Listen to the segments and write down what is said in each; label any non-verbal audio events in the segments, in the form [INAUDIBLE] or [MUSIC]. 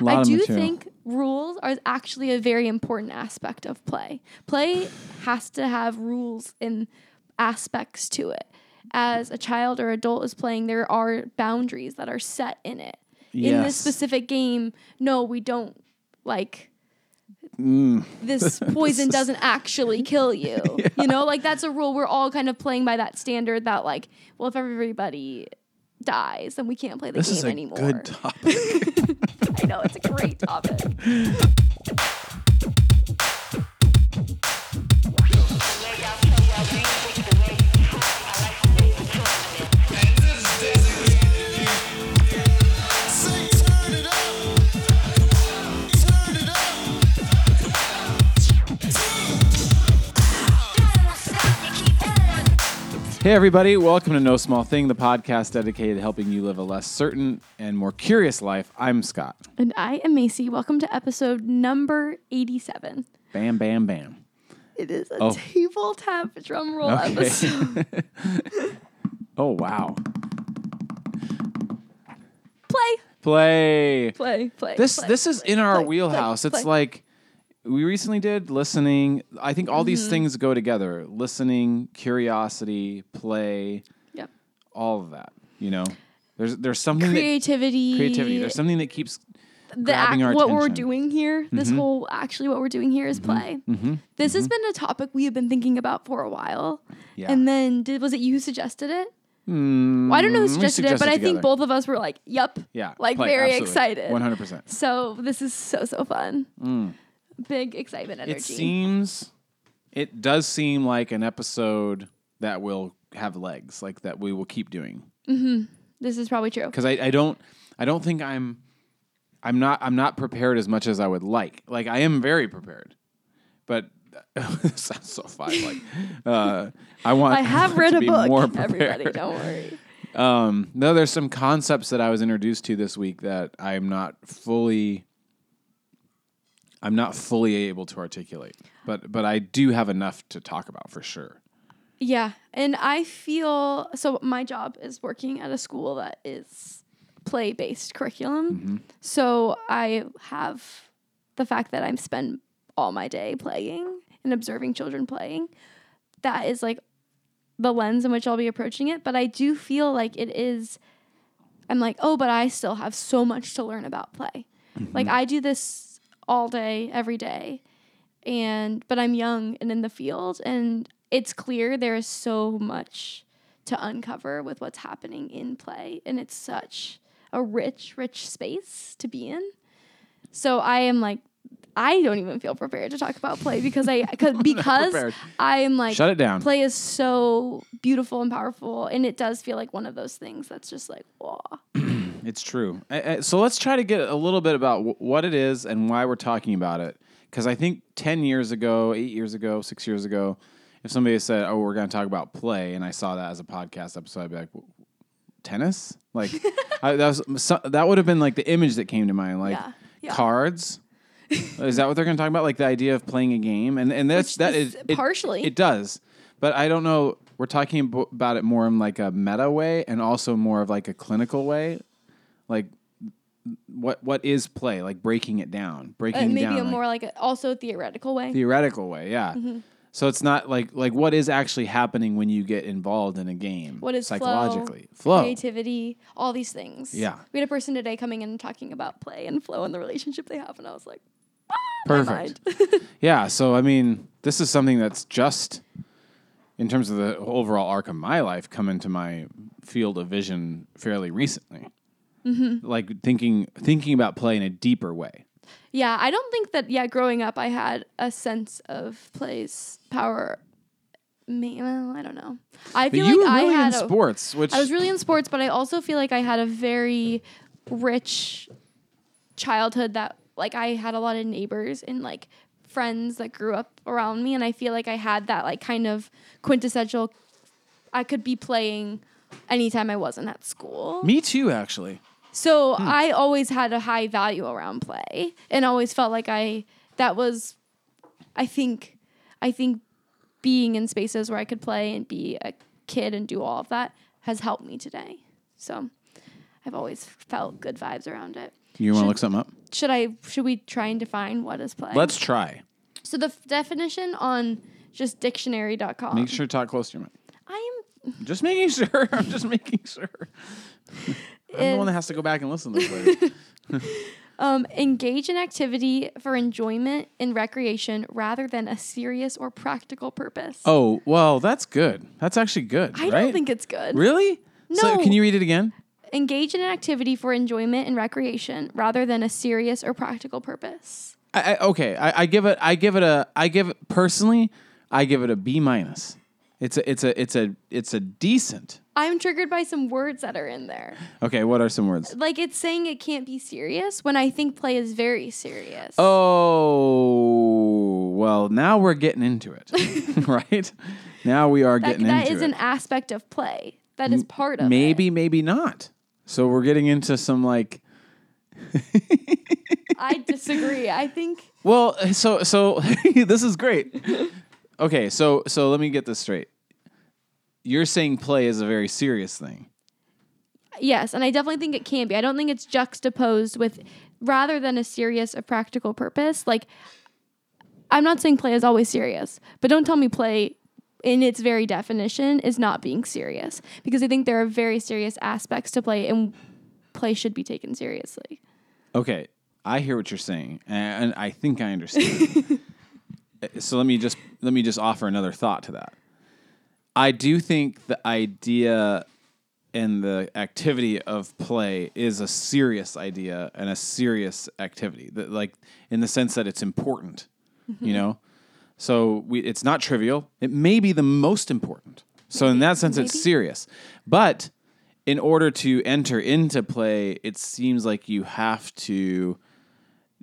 Lot I do material. think rules are actually a very important aspect of play. Play has to have rules and aspects to it. As a child or adult is playing, there are boundaries that are set in it. In this specific game, no, we don't like Mm. this [LAUGHS] poison doesn't actually [LAUGHS] kill you. You know, like that's a rule. We're all kind of playing by that standard that like, well, if everybody dies, and we can't play the This game is a anymore. good topic. [LAUGHS] I know it's a great topic. [LAUGHS] Hey, everybody, welcome to No Small Thing, the podcast dedicated to helping you live a less certain and more curious life. I'm Scott. And I am Macy. Welcome to episode number 87. Bam, bam, bam. It is a Oh. table tap drum roll episode. [LAUGHS] [LAUGHS] Oh, wow. play, Play. play, play. This play, this is in our play, wheelhouse. play, it's play. like we recently did listening. I think all Mm-hmm. these things go together. Listening, curiosity, play, Yep. all of that. You know, there's there's something that creativity. creativity. There's something that keeps the grabbing our what we're doing here, this whole actually what we're doing here is play. Mm-hmm. This has been a topic we have been thinking about for a while. Yeah. And then did was it you who suggested it? Mm, Well, I don't know who we suggested it, but I think both of us were like, "Yep." Yeah, like play, very absolutely. excited. 100%. So this is so so fun. Big excitement energy. It seems, it does seem like an episode that will have legs, like that we will keep doing. this is probably true. Because I, I don't, I don't think I'm, I'm not, I'm not prepared as much as I would like. Like I am very prepared, but [LAUGHS] it sounds so fun. Like uh, I want. I [LAUGHS] have read a book. More Everybody, don't worry. [LAUGHS] Um, no, there's some concepts that I was introduced to this week that I'm not fully I'm not fully able to articulate. But but I do have enough to talk about for sure. Yeah, and I feel so. My job is working at a school that is play based curriculum. Mm-hmm. So I have the fact that I spend all my day playing and observing children playing. That is like the lens in which I'll be approaching it. But I do feel like it is. I'm like, oh, but I still have so much to learn about play. Like mm-hmm. I do this all day, every day and but I'm young and in the field and it's clear there is so much to uncover with what's happening in play and it's such a rich rich space to be in. So I am like I don't even feel prepared to talk about play because I cause, [LAUGHS] because. I am like Shut it down. play is so beautiful and powerful and it does feel like one of those things that's just like wow. It's true. So let's try to get a little bit about wh- what it is and why we're talking about it. Because I think 10 years ago, eight years ago, six years ago, if somebody said, oh, we're going to talk about play, and I saw that as a podcast episode, I'd be like, tennis? Like, [LAUGHS] I, that, was, so, that would have been like the image that came to mind. Like, Yeah, yeah. cards? [LAUGHS] is that what they're going to talk about? Like the idea of playing a game? And, and that's, Which that is is, partially. It does. But I don't know. We're talking about it more in like a meta way and also more of like a clinical way. Like, what what is play? Like breaking it down, breaking Uh, it maybe down, a like more like a, also theoretical way. theoretical way. Yeah. Mm-hmm. So it's not like like what is actually happening when you get involved in a game. What is flow, psychologically flow? creativity, all these things. Yeah. We had a person today coming in and talking about play and flow and the relationship they have, and I was like, Perfect. [LAUGHS] yeah. So I mean, this is something that's just in terms of the overall arc of my life come into my field of vision fairly recently. Mm-hmm. Like thinking thinking about play in a deeper way. yeah, I don't think that. Yeah, growing up, I had a sense of play's power. May, well, I don't know. I feel like really I had in a, sports, which I was really in sports, but I also feel like I had a very rich childhood that like I had a lot of neighbors and like friends that grew up around me and I feel like I had that like kind of quintessential I could be playing anytime I wasn't at school. me too, actually. So Hmm. I always had a high value around play and always felt like I that was I think I think being in spaces where I could play and be a kid and do all of that has helped me today. So I've always felt good vibes around it. You want to look something up? should I should we try and define what is play? Let's try. So the f- definition on just dictionary.com. Make sure to talk close to your mic. I am Just making [LAUGHS] sure. I'm just making sure. I'm the one that has to go back and listen to this [LAUGHS] [LAUGHS] um, engage in activity for enjoyment and recreation rather than a serious or practical purpose. oh, well, that's good. That's actually good. I right? don't think it's good. Really? So No. can you read it again? Engage in an activity for enjoyment and recreation rather than a serious or practical purpose. I, I, okay, I, I give it. I give it a. I give it personally. I give it a B minus. It's a. It's a. It's a. It's a decent. I'm triggered by some words that are in there. Okay, what are some words? Like it's saying it can't be serious when I think play is very serious. Oh, well, now we're getting into it, [LAUGHS] [LAUGHS] right? Now we are that, getting that into is it. an aspect of play. That is part of maybe, it. maybe not. So we're getting into some like. [LAUGHS] I disagree. I think Well, so so this is great. Okay, so so let me get this straight. You're saying play is a very serious thing. yes, and I definitely think it can be. I don't think it's juxtaposed with rather than a serious or practical purpose. Like I'm not saying play is always serious, but don't tell me play in its very definition is not being serious because I think there are very serious aspects to play and play should be taken seriously. Okay, I hear what you're saying, and I think I understand. [LAUGHS] Uh, so let me just let me just offer another thought to that. I do think the idea and the activity of play is a serious idea and a serious activity. That like in the sense that it's important, you mm-hmm. know. So we, it's not trivial. It may be the most important. So in that sense, it's serious. But in order to enter into play, it seems like you have to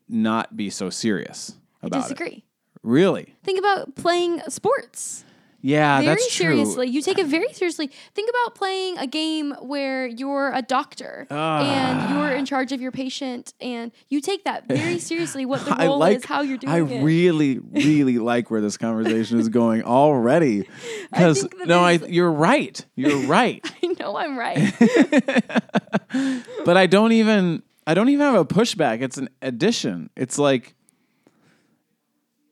not be so serious I about it. disagree. Really? Think about playing sports. Yeah, very that's true. seriously. You take it very seriously. Think about playing a game where you're a doctor Ah. and you're in charge of your patient, and you take that very [LAUGHS] seriously. What the role like is, how you're doing I it. really, really like where this conversation is going already. [LAUGHS] Because no, I you're right. You're right. [LAUGHS] I know I'm right. but I don't even I don't even have a pushback. It's an addition. It's like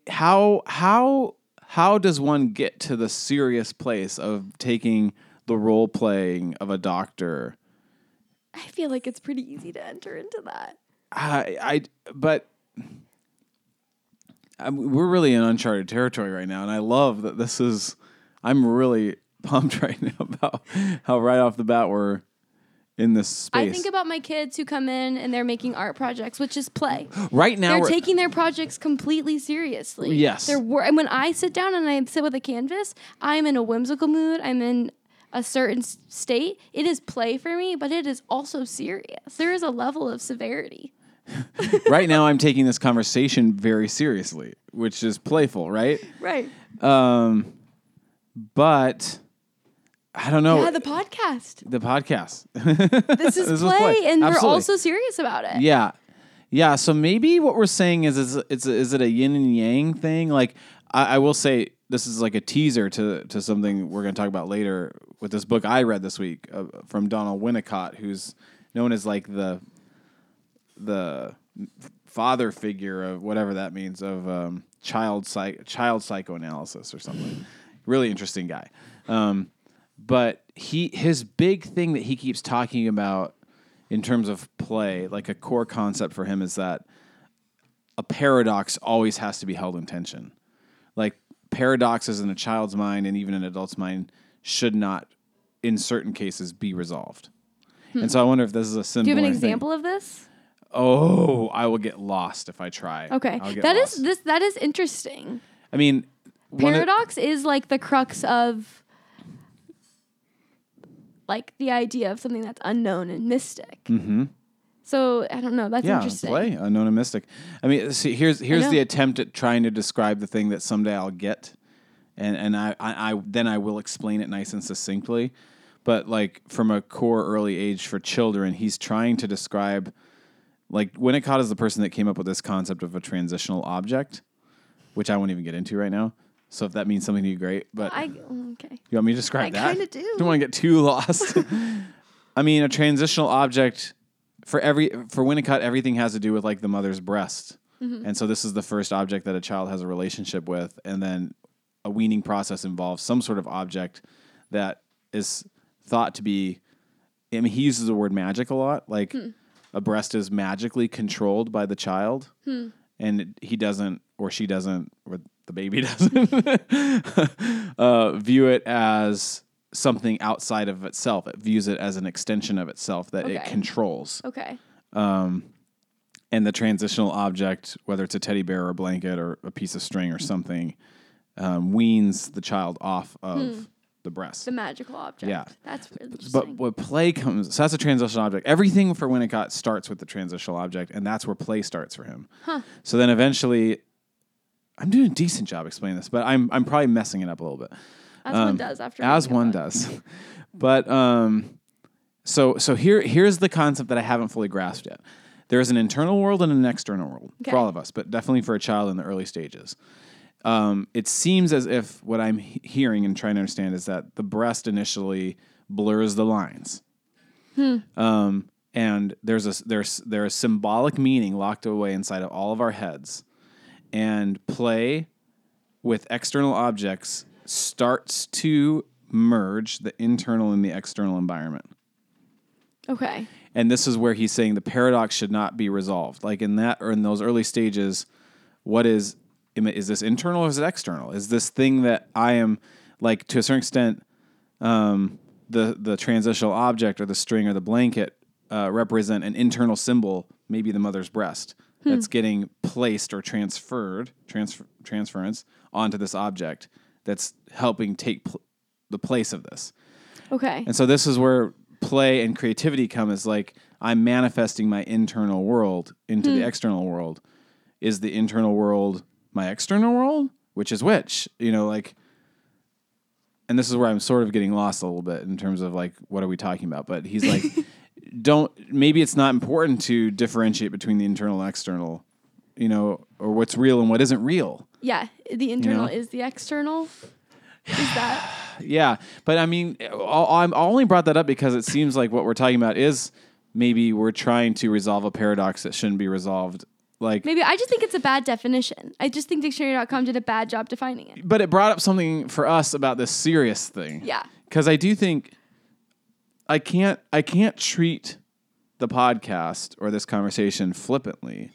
how how how does one get to the serious place of taking the role playing of a doctor? I feel like it's pretty easy to enter into that. I I but i we're really in uncharted territory right now, and I love that this is. I'm really pumped [LAUGHS] right now about how right off the bat we're in this space. I think about my kids who come in and they're making art projects, which is play. [GASPS] right now They're taking their projects completely seriously. Yes. They're wor- and when I sit down and I sit with a canvas, I'm in a whimsical mood. I'm in a certain state. It is play for me, but it is also serious. There is a level of severity. [LAUGHS] right now I'm taking this conversation very seriously, which is playful, right? Right. Um, but I don't know Yeah, the podcast. the podcast. [LAUGHS] This is play, play. and we're Absolutely. also serious about it. yeah, yeah. So maybe what we're saying is, is it's is it a yin and yang thing? Like I, I will say this is like a teaser to to something we're going to talk about later with this book I read this week uh, from Donald Winnicott, who's known as like the the father figure of whatever that means of um, child psych- child psychoanalysis or something. really interesting guy. Um, but he his big thing that he keeps talking about in terms of play, like a core concept for him is that a paradox always has to be held in tension. Like paradoxes in a child's mind and even an adult's mind should not, in certain cases, be resolved. And so I wonder if this is a similar. Hmm. Do you have an thing. example of this? Oh, I will get lost if I try. Okay, that is this. That is interesting. I mean, of- Paradox is like the crux of like the idea of something that's unknown and mystic. Mhm. So I don't know. That's yeah, interesting. play unknown and mystic. I mean, see, here's here's the attempt at trying to describe the thing that someday I'll get, and and I, I, I then I will explain it nice and succinctly. But like from a core early age for children, he's trying to describe like Winnicott is the person that came up with this concept of a transitional object, which I won't even get into right now. So if that means something to you, great. But I okay. you want me to describe I that? kinda do. Don't want to get too lost. [LAUGHS] I mean, a transitional object for every for Winnicott, everything has to do with like the mother's breast, Mm-hmm. and so this is the first object that a child has a relationship with, and then a weaning process involves some sort of object that is thought to be. I mean, he uses the word magic a lot. Like Hmm. a breast is magically controlled by the child, Hmm. and he doesn't, or she doesn't, or the baby [LAUGHS] doesn't uh, view it as something outside of itself. It views it as an extension of itself that it controls. Okay. Um, And the transitional object, whether it's a teddy bear or a blanket or a piece of string or something, um, weans the child off of the breast. The magical object. Yeah. That's really But what play comes, so that's a transitional object. Everything for Winnicott starts with the transitional object, and that's where play starts for him. Huh. So then eventually, I'm doing a decent job explaining this, but I'm I'm probably messing it up a little bit. as one um, does after as one does. [LAUGHS] but um, so so here here's the concept that I haven't fully grasped yet. There is an internal world and an external world Okay. for all of us, but definitely for a child in the early stages. Um, it seems as if what I'm hearing and trying to understand is that the breast initially blurs the lines. Um, and there's a there's there's symbolic meaning locked away inside of all of our heads, and play with external objects starts to merge the internal and the external environment. Okay. And this is where he's saying the paradox should not be resolved. Like in that or in those early stages, what is is this internal or is it external? Is this thing that I am like to a certain extent um, the the transitional object or the string or the blanket uh, represent an internal symbol, maybe the mother's breast, that's hmm. getting placed or transferred transfer transference onto this object that's helping take pl- the place of this. Okay. And so this is where play and creativity come is like I'm manifesting my internal world into the hmm. external world. Is the internal world my external world? Which is which? You know, like and this is where I'm sort of getting lost a little bit in terms of like what are we talking about? But he's like [LAUGHS] don't maybe it's not important to differentiate between the internal and external, you know, or what's real and what isn't real. yeah. The internal know? is the external. Is that [SIGHS] Yeah, but I mean, I only brought that up because it seems like what we're talking about is maybe we're trying to resolve a paradox that shouldn't be resolved. Like, maybe I just think it's a bad definition. I just think dictionary.com did a bad job defining it. but it brought up something for us about this serious thing. Yeah. because I do think I can't I can't treat the podcast or this conversation flippantly,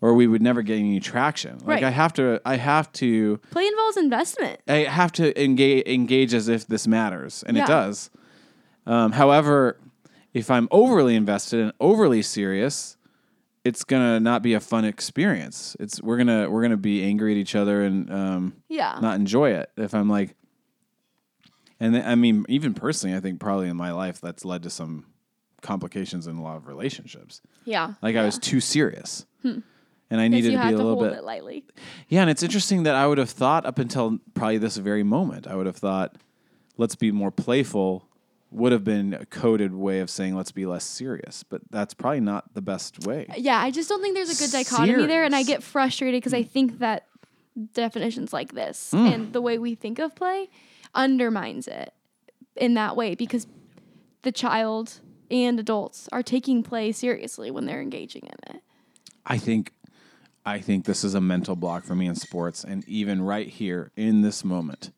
or we would never get any traction. Like Right. I have to I have to Play involves investment. I have to engage engage as if this matters, and Yeah. it does. Um, however, if I'm overly invested and overly serious, it's gonna not be a fun experience. It's we're gonna we're gonna be angry at each other and um, Yeah. not enjoy it. If I'm like, and th- I mean, even personally, I think probably in my life that's led to some complications in a lot of relationships. yeah. Like I was too serious, and I needed to be a to little bit. it lightly. Yeah, and it's interesting that I would have thought up until probably this very moment, I would have thought, let's be more playful, would have been a coded way of saying let's be less serious. But that's probably not the best way. Yeah, I just don't think there's a good dichotomy there, and I get frustrated because I think that definitions like this Mm. and the way we think of play undermines it in that way because the child and adults are taking play seriously when they're engaging in it. I think I think this is a mental block for me in sports and even right here in this moment.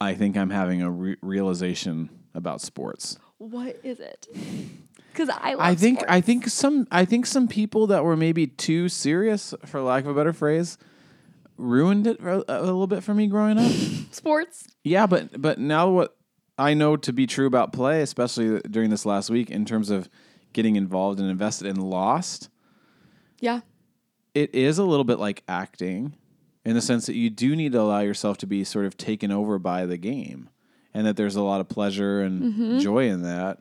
I think I'm having a re- realization about sports. What is it? Because I I think sports. I think some I think some people that were maybe too serious, for lack of a better phrase, ruined it a a little bit for me growing up. [LAUGHS] sports. yeah, but but now what I know to be true about play, especially during this last week, in terms of getting involved and invested and lost, Yeah. it is a little bit like acting, in the sense that you do need to allow yourself to be sort of taken over by the game, and that there's a lot of pleasure and Mm-hmm. joy in that.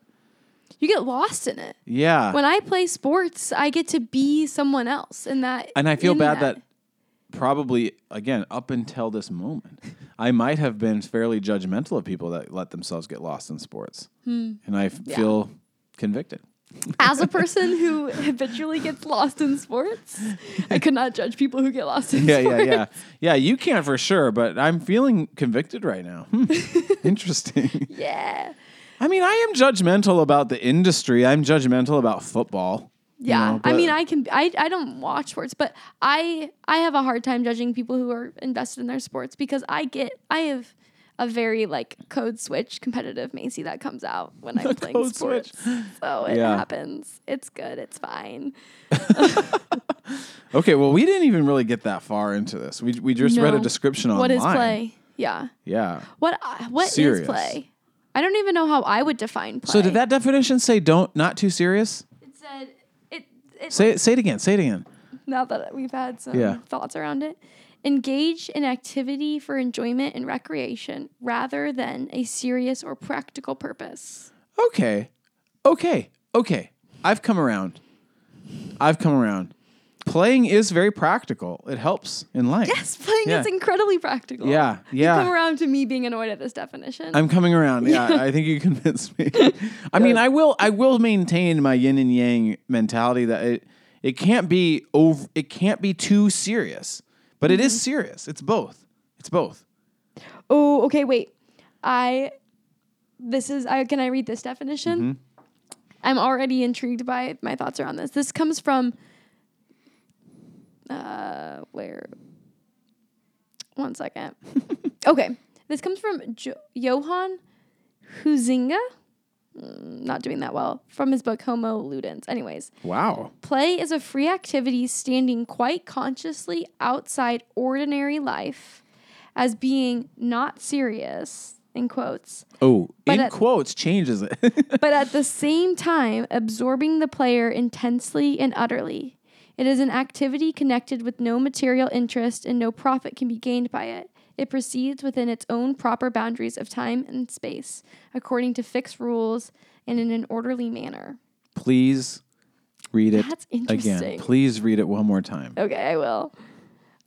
You get lost in it. Yeah, When I play sports, I get to be someone else and that. And I feel bad that. Probably again up until this moment, I might have been fairly judgmental of people that let themselves get lost in sports, Hmm. and I f- feel convicted. as a [LAUGHS] person who habitually gets lost in sports, I could not judge people who get lost in sports. Yeah, yeah, yeah, yeah. You can't for sure, but I'm feeling convicted right now. Hmm. [LAUGHS] Interesting. Yeah. I mean, I am judgmental about the industry. I'm judgmental about football. You Yeah, know, I mean, I can. I I don't watch sports, but I I have a hard time judging people who are invested in their sports because I get I have a very like code switch competitive Macy that comes out when I'm [LAUGHS] playing code switch. sports. So it Yeah. happens. It's good. It's fine. [LAUGHS] Okay, well, we didn't even really get that far into this. We we just read a No. description online. What is play? Yeah. Yeah. What uh, what is Serious. play? I don't even know how I would define play. So did that definition say don't not too serious? It said it. Say it. Say it again. Say it again. now that we've had some Yeah. thoughts around it. Engage in activity for enjoyment and recreation rather than a serious or practical purpose. Okay. Okay. Okay. I've come around. I've come around. Playing is very practical. It helps in life. Yes, playing Yeah. is incredibly practical. Yeah. Yeah. You come around to me being annoyed at this definition. I'm coming around. Yeah, [LAUGHS] I think you convinced me. [LAUGHS] I mean, I will. I will maintain my yin and yang mentality that it it can't be over. It can't be too serious, but it is Mm-hmm. serious. It's both. It's both. oh, okay, wait. I this is I can I read this definition? Mm-hmm. I'm already intrigued by my thoughts around this. This comes from uh where one second. [LAUGHS] okay. This comes from jo- Johann Huizinga. Mm, Not doing that well. From his book Homo Ludens. Anyways, Wow. Play is a free activity standing quite consciously outside ordinary life as being not serious, in quotes, Oh, in at- quotes changes it. [LAUGHS] but at the same time absorbing the player intensely and utterly. It is an activity connected with no material interest and no profit can be gained by it. It proceeds within its own proper boundaries of time and space, according to fixed rules and in an orderly manner. Please read it That's again. Please read it one more time Okay, I will.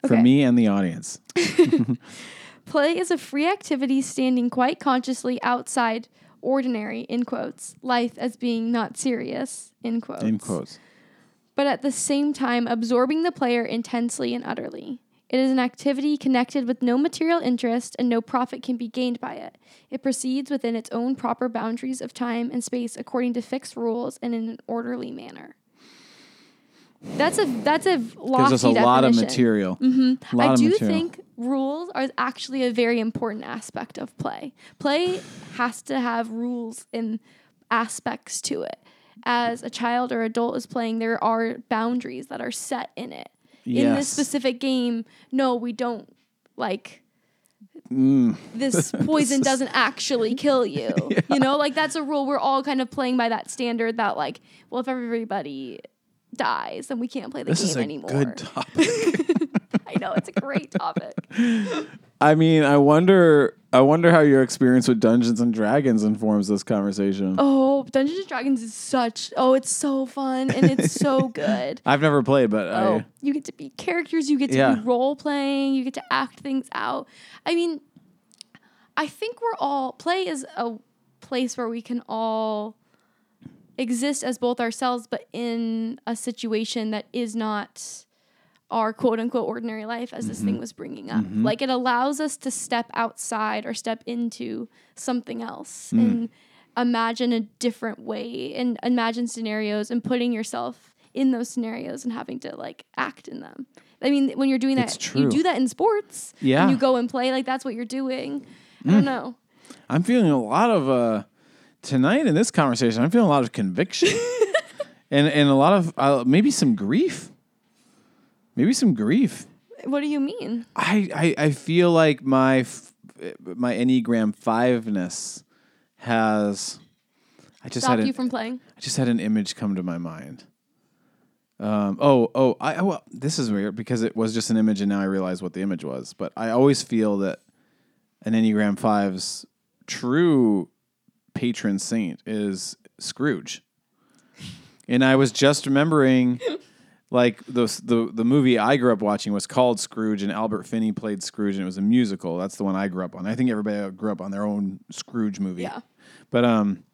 for me and the audience. [LAUGHS] [LAUGHS] Play is a free activity standing quite consciously outside ordinary, in quotes, life as being not serious, in quotes. In quotes. But at the same time, absorbing the player intensely and utterly. It is an activity connected with no material interest and no profit can be gained by it. It proceeds within its own proper boundaries of time and space according to fixed rules and in an orderly manner. That's a that's a lofty Gives us a lot of material. Mm-hmm. Lot I do material. think rules are actually a very important aspect of play. Play has to have rules and aspects to it. As a child or adult is playing, there are boundaries that are set in it. In this specific game, no, we don't like Mm. this [LAUGHS] poison doesn't actually kill you. [LAUGHS] You know, like that's a rule. We're all kind of playing by that standard that like, well, if everybody dies, then we can't play the This game is a anymore. good topic. [LAUGHS] I know it's a great topic. I mean, I wonder. I wonder how your experience with Dungeons and Dragons informs this conversation. Oh, Dungeons and Dragons is such oh, it's so fun and it's so [LAUGHS] good. I've never played, but Oh, I, you get to be characters, you get to Yeah. be role playing, you get to act things out. I mean, I think we're all play is a place where we can all exist as both ourselves but in a situation that is not our quote unquote ordinary life as this thing was bringing up. Like it allows us to step outside or step into something else and imagine a different way and imagine scenarios and putting yourself in those scenarios and having to like act in them. I mean, when you're doing that, you do that in sports. Yeah. When you go and play, like that's what you're doing. I don't know. I'm feeling a lot of uh, tonight in this conversation. I'm feeling a lot of conviction, [LAUGHS] and and a lot of uh, maybe some grief. Maybe some grief. What do you mean? I, I, I feel like my f- my Enneagram fiveness has. I just Stop had you an, from playing? I just had an image come to my mind. Um, oh, oh, I, oh, well, this is weird because it was just an image and now I realize what the image was. But I always feel that an Enneagram 5's true patron saint is Scrooge. And I was just remembering [LAUGHS] like the, the the movie I grew up watching was called Scrooge and Albert Finney played Scrooge and it was a musical. That's the one I grew up on. I think everybody grew up on their own Scrooge movie. Yeah. But um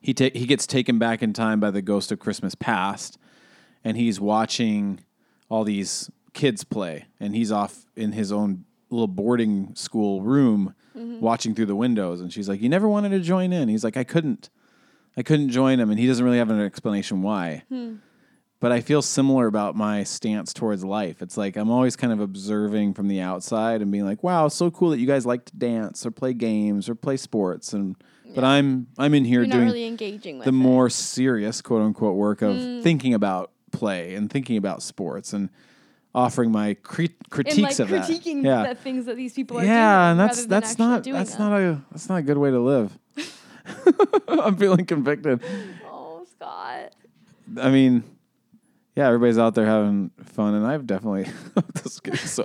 he ta- he gets taken back in time by the ghost of Christmas past, and he's watching all these kids play, and he's off in his own little boarding school room Mm-hmm. watching through the windows and she's like you never wanted to join in he's like i couldn't i couldn't join him and he doesn't really have an explanation why Hmm. But i feel similar about my stance towards life it's like i'm always kind of observing from the outside and being like wow so cool that you guys like to dance or play games or play sports and but i'm i'm in here You're doing really engaging the it. more serious quote unquote work of Hmm. thinking about play and thinking about sports and offering my crit- and critiques like of that. critiquing Yeah. the things that these people are yeah, doing. and that's that's not that's them. not a that's not a good way to live. [LAUGHS] [LAUGHS] I'm feeling convicted. Oh, Scott. I mean, yeah, everybody's out there having fun, and I've definitely [LAUGHS] just getting so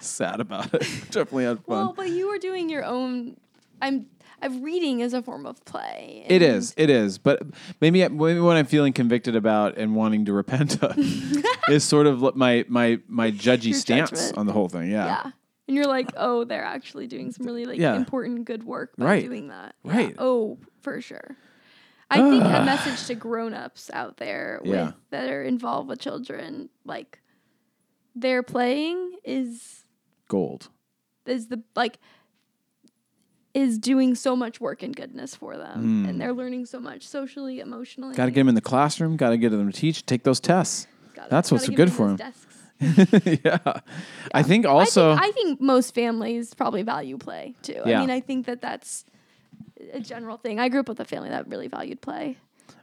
sad about it. [LAUGHS] definitely had fun. Well, but you were doing your own. I'm. I'm reading is a form of play. It is. It is. But maybe maybe what I'm feeling convicted about and wanting to repent of [LAUGHS] is sort of my my my judgy Your stance judgment. on the whole thing. Yeah. Yeah. And you're like, oh, they're actually doing some really like Yeah. important good work by Right. doing that. Yeah. Right. Oh, for sure. I think a ah. message to grown-ups out there with, Yeah. that are involved with children, like their playing is Gold. is the like is doing so much work and goodness for them, hmm. and they're learning so much socially, emotionally. Got to get them in the classroom. Got to get them to teach. Take those tests. Gotta- that's what's good give for them. desks. [LAUGHS] yeah. I think also. I think, I think most families probably value play too. Yeah. I mean, I think that that's a general thing. I grew up with a family that really valued play.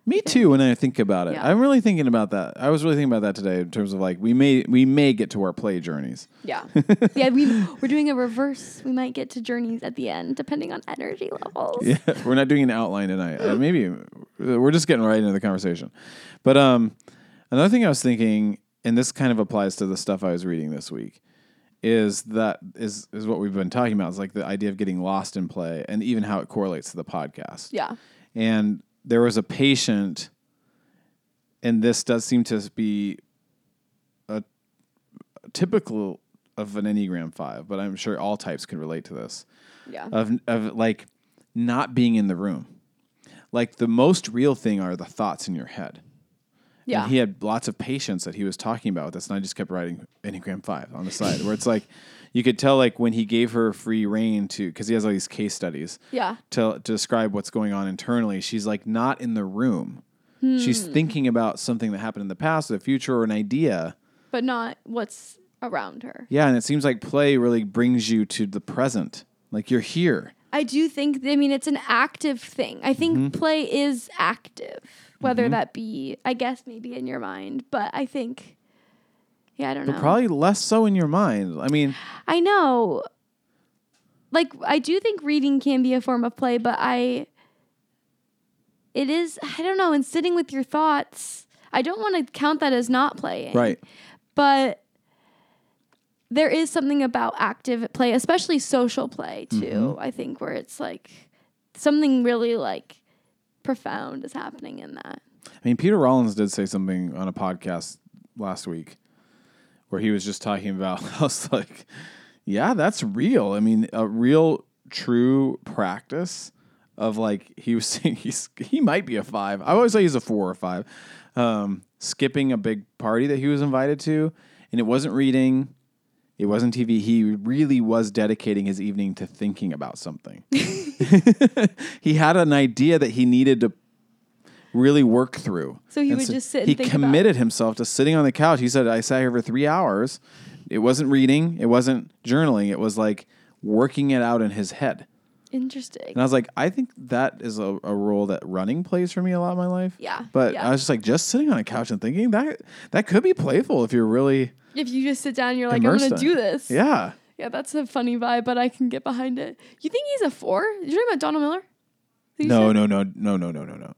Me too. When I think about it, Yeah. I'm really thinking about that. I was really thinking about that today in terms of like we may we may get to our play journeys. Yeah, [LAUGHS] yeah. We we're doing a reverse. We might get to journeys at the end, depending on energy levels. Yeah, [LAUGHS] we're not doing an outline tonight. Uh, maybe uh, we're just getting right into the conversation. But um, another thing I was thinking, and this kind of applies to the stuff I was reading this week, is that is is what we've been talking about. Is like the idea of getting lost in play, and even how it correlates to the podcast. Yeah. And there was a patient, and this does seem to be a, a typical of an Enneagram five, but I'm sure all types can relate to this Yeah. of of like not being in the room. Like the most real thing are the thoughts in your head. Yeah. And he had lots of patients that he was talking about with this, and I just kept writing Enneagram five on the side, where it's like you could tell like when he gave her free reign to because he has all these case studies yeah. to, to describe what's going on internally. She's like not in the room. She's Hmm. thinking about something that happened in the past, or the future, or an idea. But not what's around her. Yeah, and it seems like play really brings you to the present. Like you're here. I do think. I mean, it's an active thing. I think Mm-hmm. play is active, whether that be, I guess, maybe in your mind. But I think, yeah, I don't know. Probably less so in your mind. I mean, I know. Like I do think reading can be a form of play, but I it is I don't know, and sitting with your thoughts, I don't want to count that as not playing. right. But there is something about active play, especially social play too, Mm-hmm. I think where it's like something really like profound is happening in that. I mean, Peter Rollins did say something on a podcast last week where he was just talking about, [LAUGHS] I was like, yeah, that's real. I mean, a real, true practice of like, he was [LAUGHS] saying he's, he might be a five. I always say he's a four or five. Um, skipping a big party that he was invited to, and it wasn't reading. It wasn't TV. He really was dedicating his evening to thinking about something. [LAUGHS] [LAUGHS] he had an idea that he needed to really work through. So he And would just sit and He think about it. committed himself to sitting on the couch. He said, "I sat here for three hours. It wasn't reading. It wasn't journaling. It was like working it out in his head." Interesting. And I was like, I think that is a, a role that running plays for me a lot in my life. Yeah, But yeah. I was just like, just sitting on a couch and thinking that that could be playful if you're really If you just sit down and you're like, I'm gonna do this. Yeah. Yeah, that's a funny vibe, but I can get behind it. You think he's a four? You're talking about Donald Miller? No, no, no, no, no, no, no, no.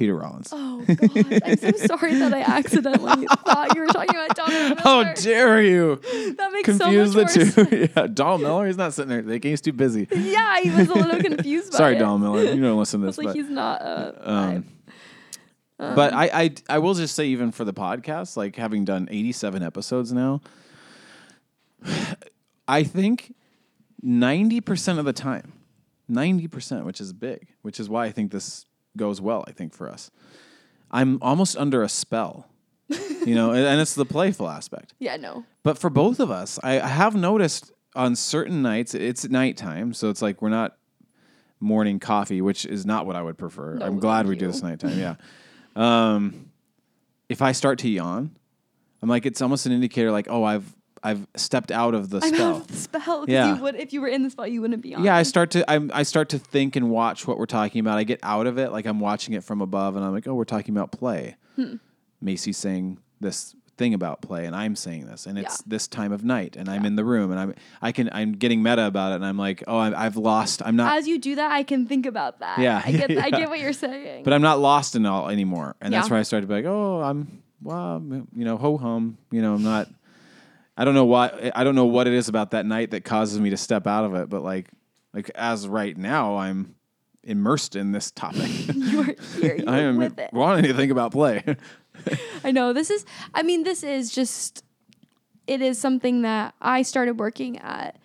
Peter Rollins. Oh god, I'm so [LAUGHS] sorry that I accidentally thought you were talking about Donald [LAUGHS] Miller. How dare you that makes confuse so much the worse. two? yeah, Donald Miller, he's not sitting there thinking. He's too busy. yeah, he was a little [LAUGHS] confused. By Sorry. Donald Miller. You don't listen to It's this, like but he's not a Um, but I, I I will just say even for the podcast, like having done 87 episodes now, [SIGHS] I think 90% of the time, 90%, which is big, which is why I think this goes well, I think for us. I'm almost under a spell. you know, and, and it's the playful aspect. yeah, no. But for both of us, I, I have noticed on certain nights it's nighttime, so it's like we're not morning coffee, which is not what I would prefer. No, I'm glad we thank do you. this nighttime. Yeah. Um, if I start to yawn, I'm like it's almost an indicator, like oh I've I've stepped out of the I'm spell. out of the spell. Yeah. You would, if you were in the spell, you wouldn't be on. Yeah, I start to I, I start to think and watch what we're talking about. I get out of it, like I'm watching it from above, and I'm like, oh, we're talking about play. Hmm. Macy's saying this thing about play, and I'm saying this, and it's Yeah. this time of night, and I'm in the room, and I'm I can I'm getting meta about it, and I'm like, oh, I, I've lost. I'm not, As you do that, I can think about that. Yeah, I get, I [LAUGHS] get what you're saying. but I'm not lost in all anymore, and that's Yeah. where I started to be like, oh, I'm well, you know, ho hum, you know, I'm not. I don't know why. I don't know what it is about that night that causes me to step out of it, but like, like as right now, I'm immersed in this topic. [LAUGHS] you are here. [LAUGHS] You I am with it. wanting to think about play. [LAUGHS] I know this is. I mean, this is just. It is something that I started working at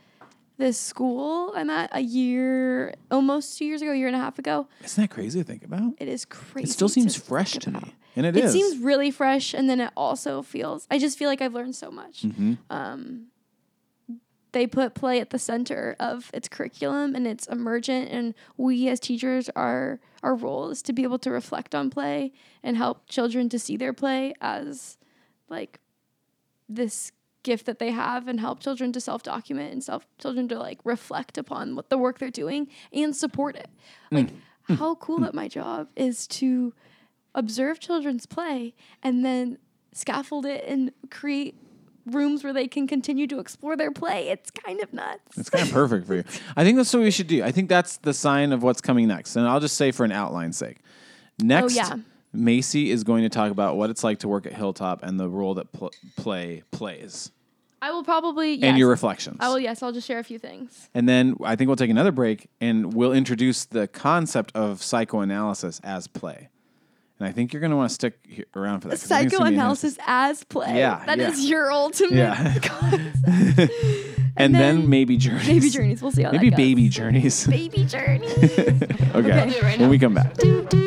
this school I'm at a year, almost two years ago, a year and a half ago. Isn't that crazy to think about? It is crazy. It still seems fresh to me, and It seems really fresh, and then it also feels. I just feel like I've learned so much. Mm-hmm. Um, they put play at the center of its curriculum, and it's emergent. And we as teachers are our role is to be able to reflect on play and help children to see their play as like this gift that they have and help children to self-document and self children to like reflect upon what the work they're doing and support it like how cool that my job is to observe children's play and then scaffold it and create rooms where they can continue to explore their play it's kind of nuts It's kind of perfect for you. I think that's what we should do. I think that's the sign of what's coming next. And I'll just say for an outline's sake. Next, Oh, yeah. Macy is going to talk about what it's like to work at Hilltop and the role that pl- play plays i will probably yes, and your reflections. i will yes i'll just share a few things And then I think we'll take another break and we'll introduce the concept of psychoanalysis as play. And I think you're going to want to stick around for that. I think it's gonna be psychoanalysis as play Yeah, that is yeah. your ultimate Yeah. [LAUGHS] concept. [LAUGHS] interesting. And, then, then maybe journeys. Maybe journeys we'll see how Maybe that goes. baby journeys. baby journeys. [LAUGHS] okay. do it right when we come back. do do do do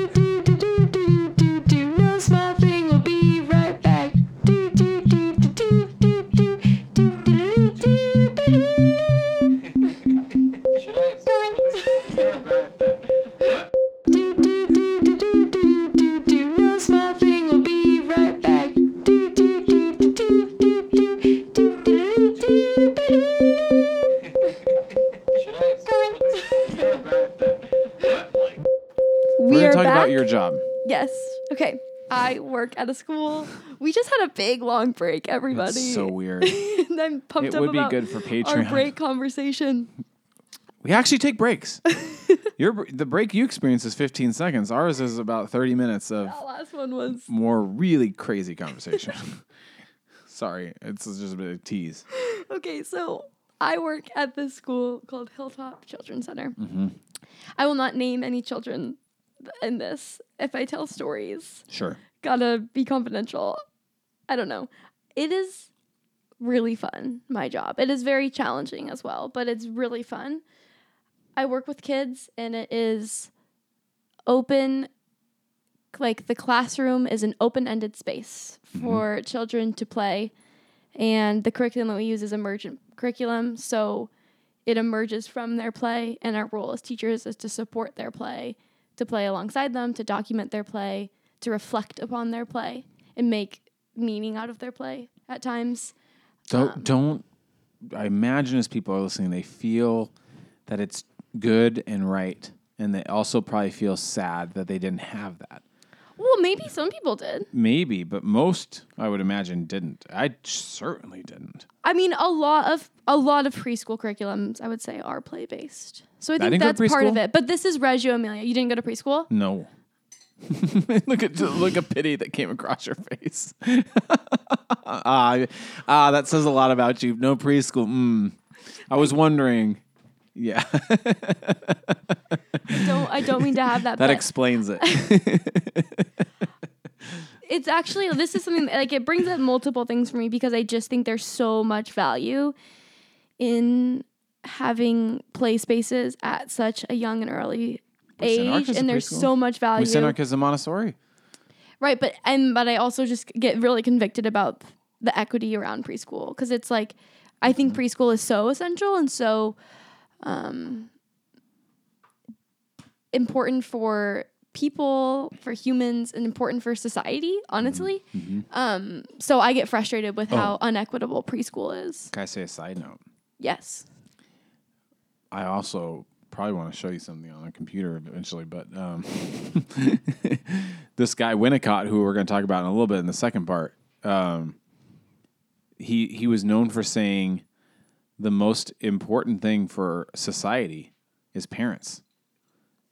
job. Yes. Okay. I work at a school. We just had a big long break, everybody. It's so weird. [LAUGHS] and I'm pumped It up would be about good for Patreon. our break conversation. We actually take breaks. [LAUGHS] Your br- the break you experience is 15 seconds. Ours is about 30 minutes of That last one was more really crazy conversation. [LAUGHS] Sorry, it's just a bit of tease. okay. So I work at this school called Hilltop Children's Center. Mm-hmm. I will not name any children in this. If I tell stories, Sure. gotta be confidential. I don't know. It is really fun, my job. It is very challenging as well, but it's really fun. I work with kids and it is open like the classroom is an open-ended space mm-hmm. for children to play and the curriculum that we use is emergent curriculum, so it emerges from their play and our role as teachers is to support their play, to play alongside them, to document their play, to reflect upon their play and make meaning out of their play at times. Don't Um, don't. I imagine as people are listening, they feel that it's good and right, and they also probably feel sad that they didn't have that. Well, maybe some people did. Maybe, but most I would imagine didn't. I certainly didn't. I mean, a lot of a lot of preschool curriculums, I would say, are play based. So I think to that's part of it. But this is Reggio Emilia. You didn't go to preschool? No. [LAUGHS] look at look at pity that came across your face. [LAUGHS] ah, ah, that says a lot about you. No preschool. Mm. I was wondering. Yeah, Don't I don't mean to have that. [LAUGHS] that explains it. [LAUGHS] it's actually this is something like it brings up multiple things for me because I just think there's so much value in having play spaces at such a young and early We age, and there's preschool. so much value. we sent our kids to Montessori. Right, but and but I also just get really convicted about the equity around preschool because it's like I think mm-hmm. preschool is so essential and so um, important for people, for humans, and important for society, honestly. Um, so I get frustrated with how unequitable preschool is. Can I say a side note? Yes. I also probably want to show you something on a computer eventually, but um, [LAUGHS] this guy Winnicott, who we're going to talk about in a little bit in the second part, um, he he was known for saying the most important thing for society is parents.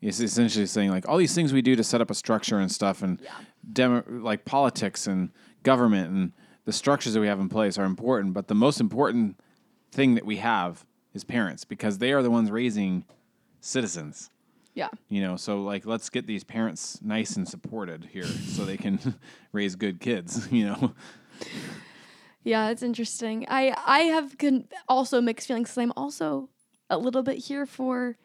He's essentially saying like all these things we do to set up a structure and stuff, and demo, like politics and government and the structures that we have in place are important, but the most important thing that we have is parents because they are the ones raising citizens. Yeah. You know, so like let's get these parents nice and supported here so they can [LAUGHS] raise good kids, [LAUGHS] you know. Yeah, it's interesting. I I have con- also mixed feelings 'cause I'm also a little bit here for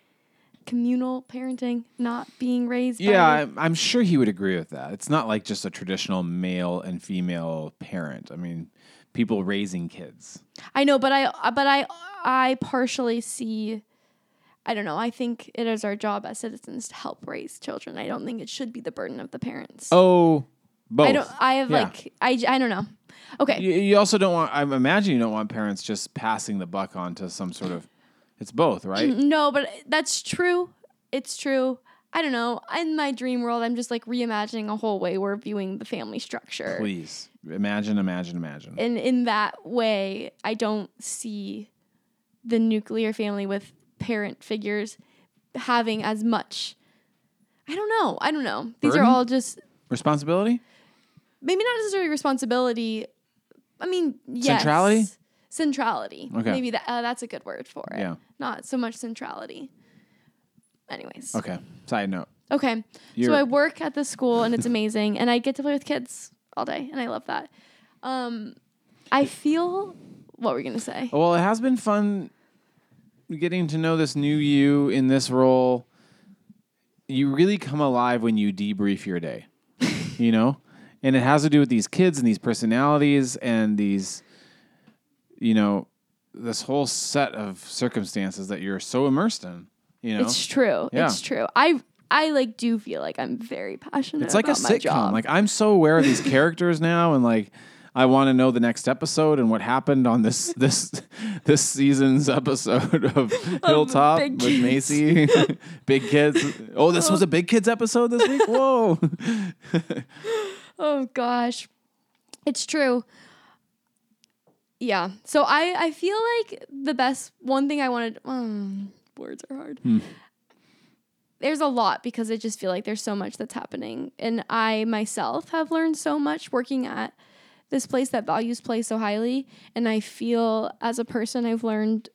communal parenting, not being raised. Yeah, by, I'm, I'm sure he would agree with that. It's not like just a traditional male and female parent. I mean, people raising kids. I know, but I but I I partially see. I don't know. I think it is our job as citizens to help raise children. I don't think it should be the burden of the parents. Oh, both. I don't. I have Yeah. like I I don't know. Okay. You, you also don't want. I imagine you don't want parents just passing the buck on to some sort of. It's both, right? No, but that's true. It's true. I don't know. In my dream world, I'm just like reimagining a whole way we're viewing the family structure. Please imagine, imagine, imagine. And in that way, I don't see the nuclear family with parent figures having as much. I don't know. I don't know. These Burden? are all just Responsibility. Maybe not necessarily responsibility. I mean, yes. Centrality? Centrality. Okay. Maybe that uh, that's a good word for it. Yeah. Not so much centrality. Anyways. Okay. Side note. Okay. You're- so I work at the school and it's amazing and I get to play with kids all day and I love that. Um I feel what were you going to say? Well, it has been fun getting to know this new you in this role. You really come alive when you debrief your day, you know? And it has to do with these kids and these personalities and these, you know, this whole set of circumstances that you're so immersed in, you know? It's true. Yeah. It's true. I I like do feel like I'm very passionate It's like a sitcom. Like I'm so aware of these characters [LAUGHS] now, and like I want to know the next episode and what happened on this [LAUGHS] this this season's episode [LAUGHS] of Hilltop Big with Kids. Macy. big kids. Oh, this was a big kids episode this week. Whoa. Oh gosh. It's true. Yeah. So I I feel like the best one thing I wanted um, words are hard. Hmm. There's a lot because I just feel like there's so much that's happening and I myself have learned so much working at this place that values play so highly and I feel as a person I've learned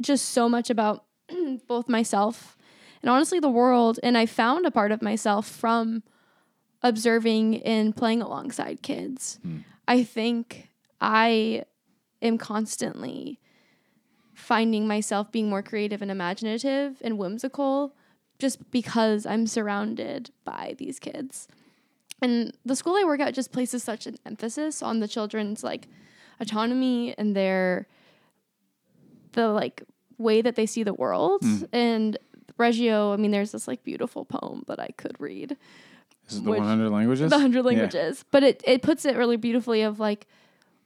just so much about [CLEARS THROAT] both myself and honestly the world and I found a part of myself from observing and playing alongside kids. Hmm. I think I am constantly finding myself being more creative and imaginative and whimsical just because I'm surrounded by these kids. And the school I work at just places such an emphasis on the children's like autonomy and their the like way that they see the world. Hmm. And Reggio, I mean, there's this like beautiful poem that I could read This is the Which- 100 languages. the hundred Yeah. languages. But it, it puts it really beautifully of like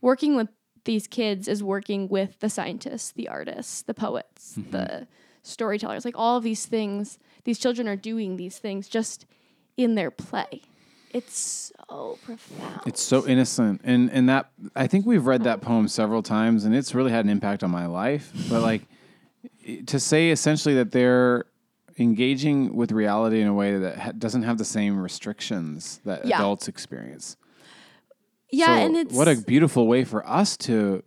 working with these kids is working with the scientists, the artists, the poets, Mm-hmm. the storytellers, like all of these things. These children are doing these things just in their play. It's so profound. It's so innocent, and and that I think we've read that poem several times, and it's really had an impact on my life. But like to say essentially that they're engaging with reality in a way that ha- doesn't have the same restrictions that Yeah. adults experience. yeah, So and it's what a beautiful way for us to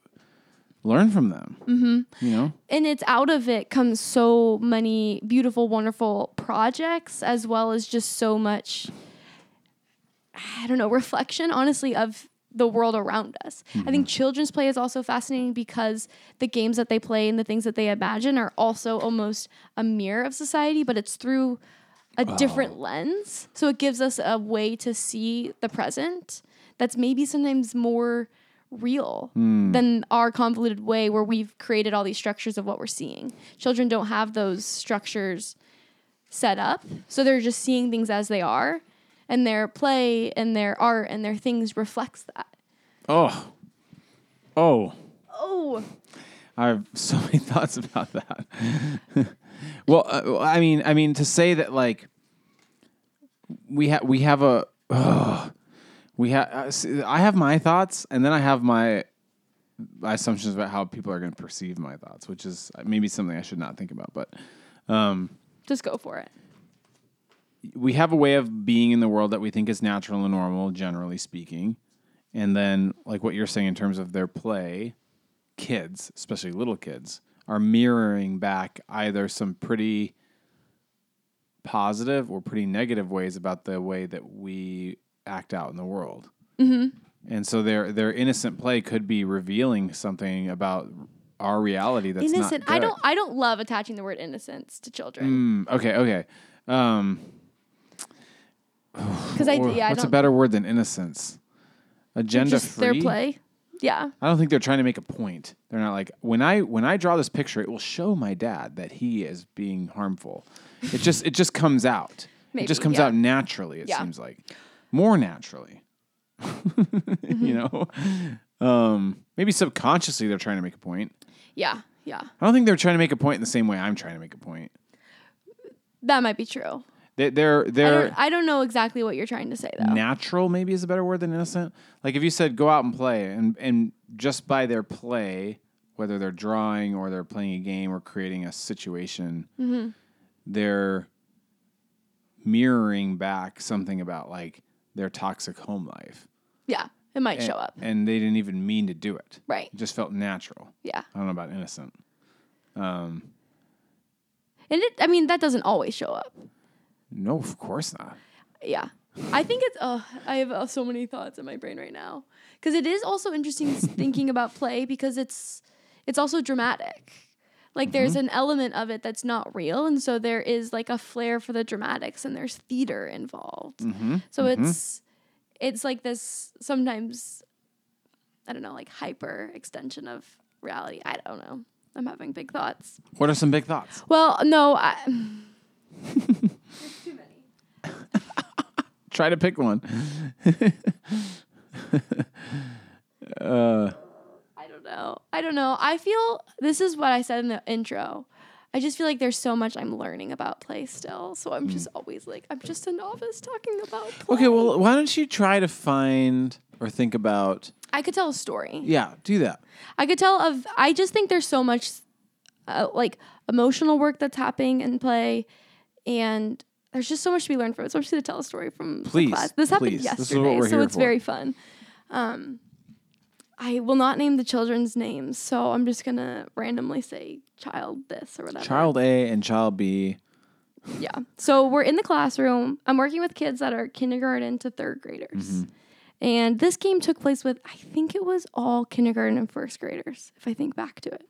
learn from them. Mm-hmm. You know, and it's out of it comes so many beautiful, wonderful projects as well as just so much I don't know, reflection, honestly, of the world around us. I think mm-hmm. children's play is also fascinating because the games that they play and the things that they imagine are also almost a mirror of society, but it's through a different lens. So it gives us a way to see the present that's maybe sometimes more real hmm. than our convoluted way where we've created all these structures of what we're seeing. Children don't have those structures set up, so they're just seeing things as they are, and their play and their art and their things reflects that. Oh, oh, Oh, I have so [LAUGHS] many thoughts about that. [LAUGHS] well, uh, I mean, I mean to say that like we have we have a ugh, we have uh, I have my thoughts and then I have my my assumptions about how people are going to perceive my thoughts, which is maybe something I should not think about, but just go for it. We have a way of being in the world that we think is natural and normal, generally speaking. And then, like what you're saying in terms of their play, kids, especially little kids, are mirroring back either some pretty positive or pretty negative ways about the way that we act out in the world. Mm-hmm. And so their their innocent play could be revealing something about our reality that's innocent. Not I don't. I don't love attaching the word innocence to children Mm, okay, okay. Um, because I yeah. I what's a don't. better word than innocence? Agenda just free. their play. Yeah. I don't think they're trying to make a point. They're not like when I when I draw this picture, it will show my dad that he is being harmful. It just it just comes out. it just comes yeah. out naturally. It Yeah. seems like more naturally. [LAUGHS] Mm-hmm. you know, um, maybe subconsciously they're trying to make a point. Yeah. Yeah. I don't think they're trying to make a point in the same way I'm trying to make a point. That might be true. They, they're I they're don't. I don't know exactly what you're trying to say though. natural maybe is a better word than innocent like if you said go out and play and and just by their play whether they're drawing or they're playing a game or creating a situation Mm-hmm. they're mirroring back something about like their toxic home life Yeah. It might and, show up. and they didn't even mean to do it Right. it just felt natural Yeah. i don't know about innocent um And it. I mean, that doesn't always show up. No of course not Yeah. I think it's. Uh, I have uh, so many thoughts in my brain right now because it is also interesting [LAUGHS] thinking about play because it's it's also dramatic. Like there's an element of it that's not real, and so there is like a flair for the dramatics, and there's theater involved. mm-hmm. So it's it's like this sometimes I don't know, like hyper extension of reality. I don't know. I'm having big thoughts. what are some big thoughts Well, no, I There's too many. [LAUGHS] try to pick one uh [LAUGHS] I don't know. I don't know. I feel this is what I said in the intro. I just feel like there's so much I'm learning about play still. So I'm just always like, I'm just a novice talking about play. Okay, well, why don't you try to find or think about? I could tell a story. Yeah, do that. I could tell of. I just think there's so much, uh, like emotional work that's happening in play, and there's just so much to be learned from it. So I'm just gonna tell a story from the Please, class. This happened please. Yesterday, so it's for. very fun. Um, I will not name the children's names, so I'm just gonna randomly say child this or whatever. Child A and child B. Yeah. So we're in the classroom. I'm working with kids that are kindergarten to third graders. Mm-hmm. And this game took place with, I think it was all kindergarten and first graders, if I think back to it.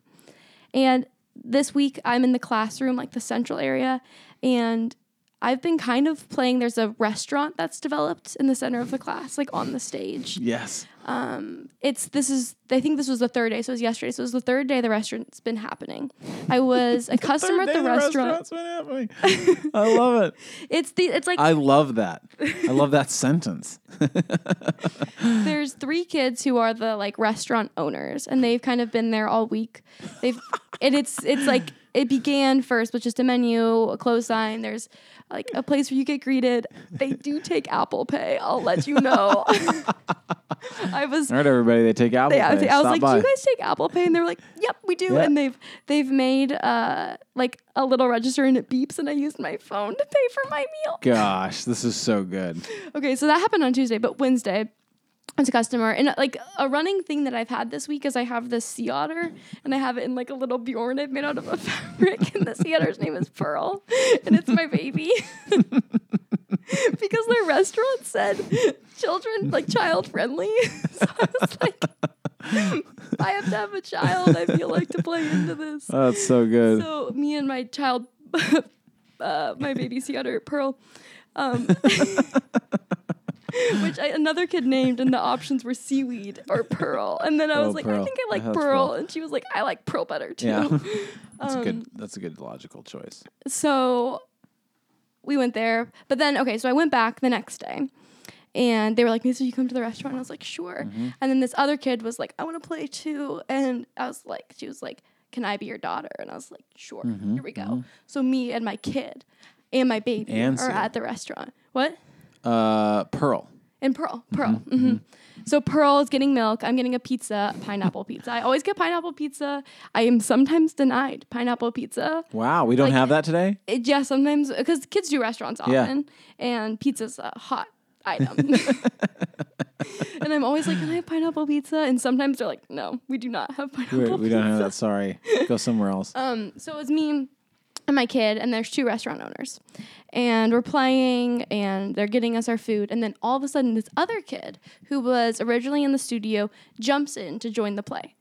And this week I'm in the classroom, like the central area, and I've been kind of playing. There's a restaurant that's developed in the center of the class, like on the stage. Yes. Um, it's this is I think this was the third day, so it was yesterday. So it was the third day the restaurant's been happening. I was [LAUGHS] a customer at the restaurant. restaurant's been. I love it. [LAUGHS] It's the it's like I love that. I love that sentence. [LAUGHS] there's three kids who are the like restaurant owners and they've kind of been there all week they've and it's it's like it began first with just a menu a close sign there's like a place where you get greeted they do take apple pay i'll let you know [LAUGHS] i was All right, everybody, they take Apple they, I was, Pay. I was like, by. "Do you guys take Apple Pay?" And they were like, "Yep, we do." Yeah. And they've they've made uh like a little register and it beeps, and I used my phone to pay for my meal. Gosh, this is so good. Okay, so that happened on Tuesday, but Wednesday, as a customer, and uh, like a running thing that I've had this week is I have this sea otter, and I have it in like a little Bjorn I've made out of a [LAUGHS] fabric, and the sea otter's name is Pearl, and it's my baby. [LAUGHS] because their restaurant said children like child friendly, [LAUGHS] so I was like, I have to have a child. I feel like to play into this. Oh, that's so good. So me and my child, uh, my baby sea otter Pearl, um, [LAUGHS] which I, another kid named, and the options were seaweed or pearl. And then I Oh, was like, I think I like I pearl, pearl. and she was like, I like pearl better too. Yeah. [LAUGHS] That's a [LAUGHS] Um, good. That's a good logical choice. so we went there, but then okay, so I went back the next day. And they were like, Mason, you come to the restaurant? And I was like, sure. Mm-hmm. And then this other kid was like, I want to play too. And I was like, she was like, Can I be your daughter? And I was like, Sure. Mm-hmm. Here we go. So me and my kid and my baby And are at the restaurant. What? Uh, Pearl. And Pearl. Pearl. hmm So Pearl is getting milk. I'm getting a pizza, pineapple pizza. I always get pineapple pizza. I am sometimes denied pineapple pizza. Wow, we don't Like- have that today. It, yeah, sometimes because kids do restaurants often, Yeah. and pizza's a hot item. [LAUGHS] and I'm always like, "Can I have pineapple pizza?" And sometimes they're like, "No, we do not have pineapple We're, we pizza." don't have that. Sorry, go somewhere else. Um, so it was me and my kid, and there's two restaurant owners, and we're playing, and they're getting us our food, and then all of a sudden, this other kid who was originally in the studio jumps in to join the play,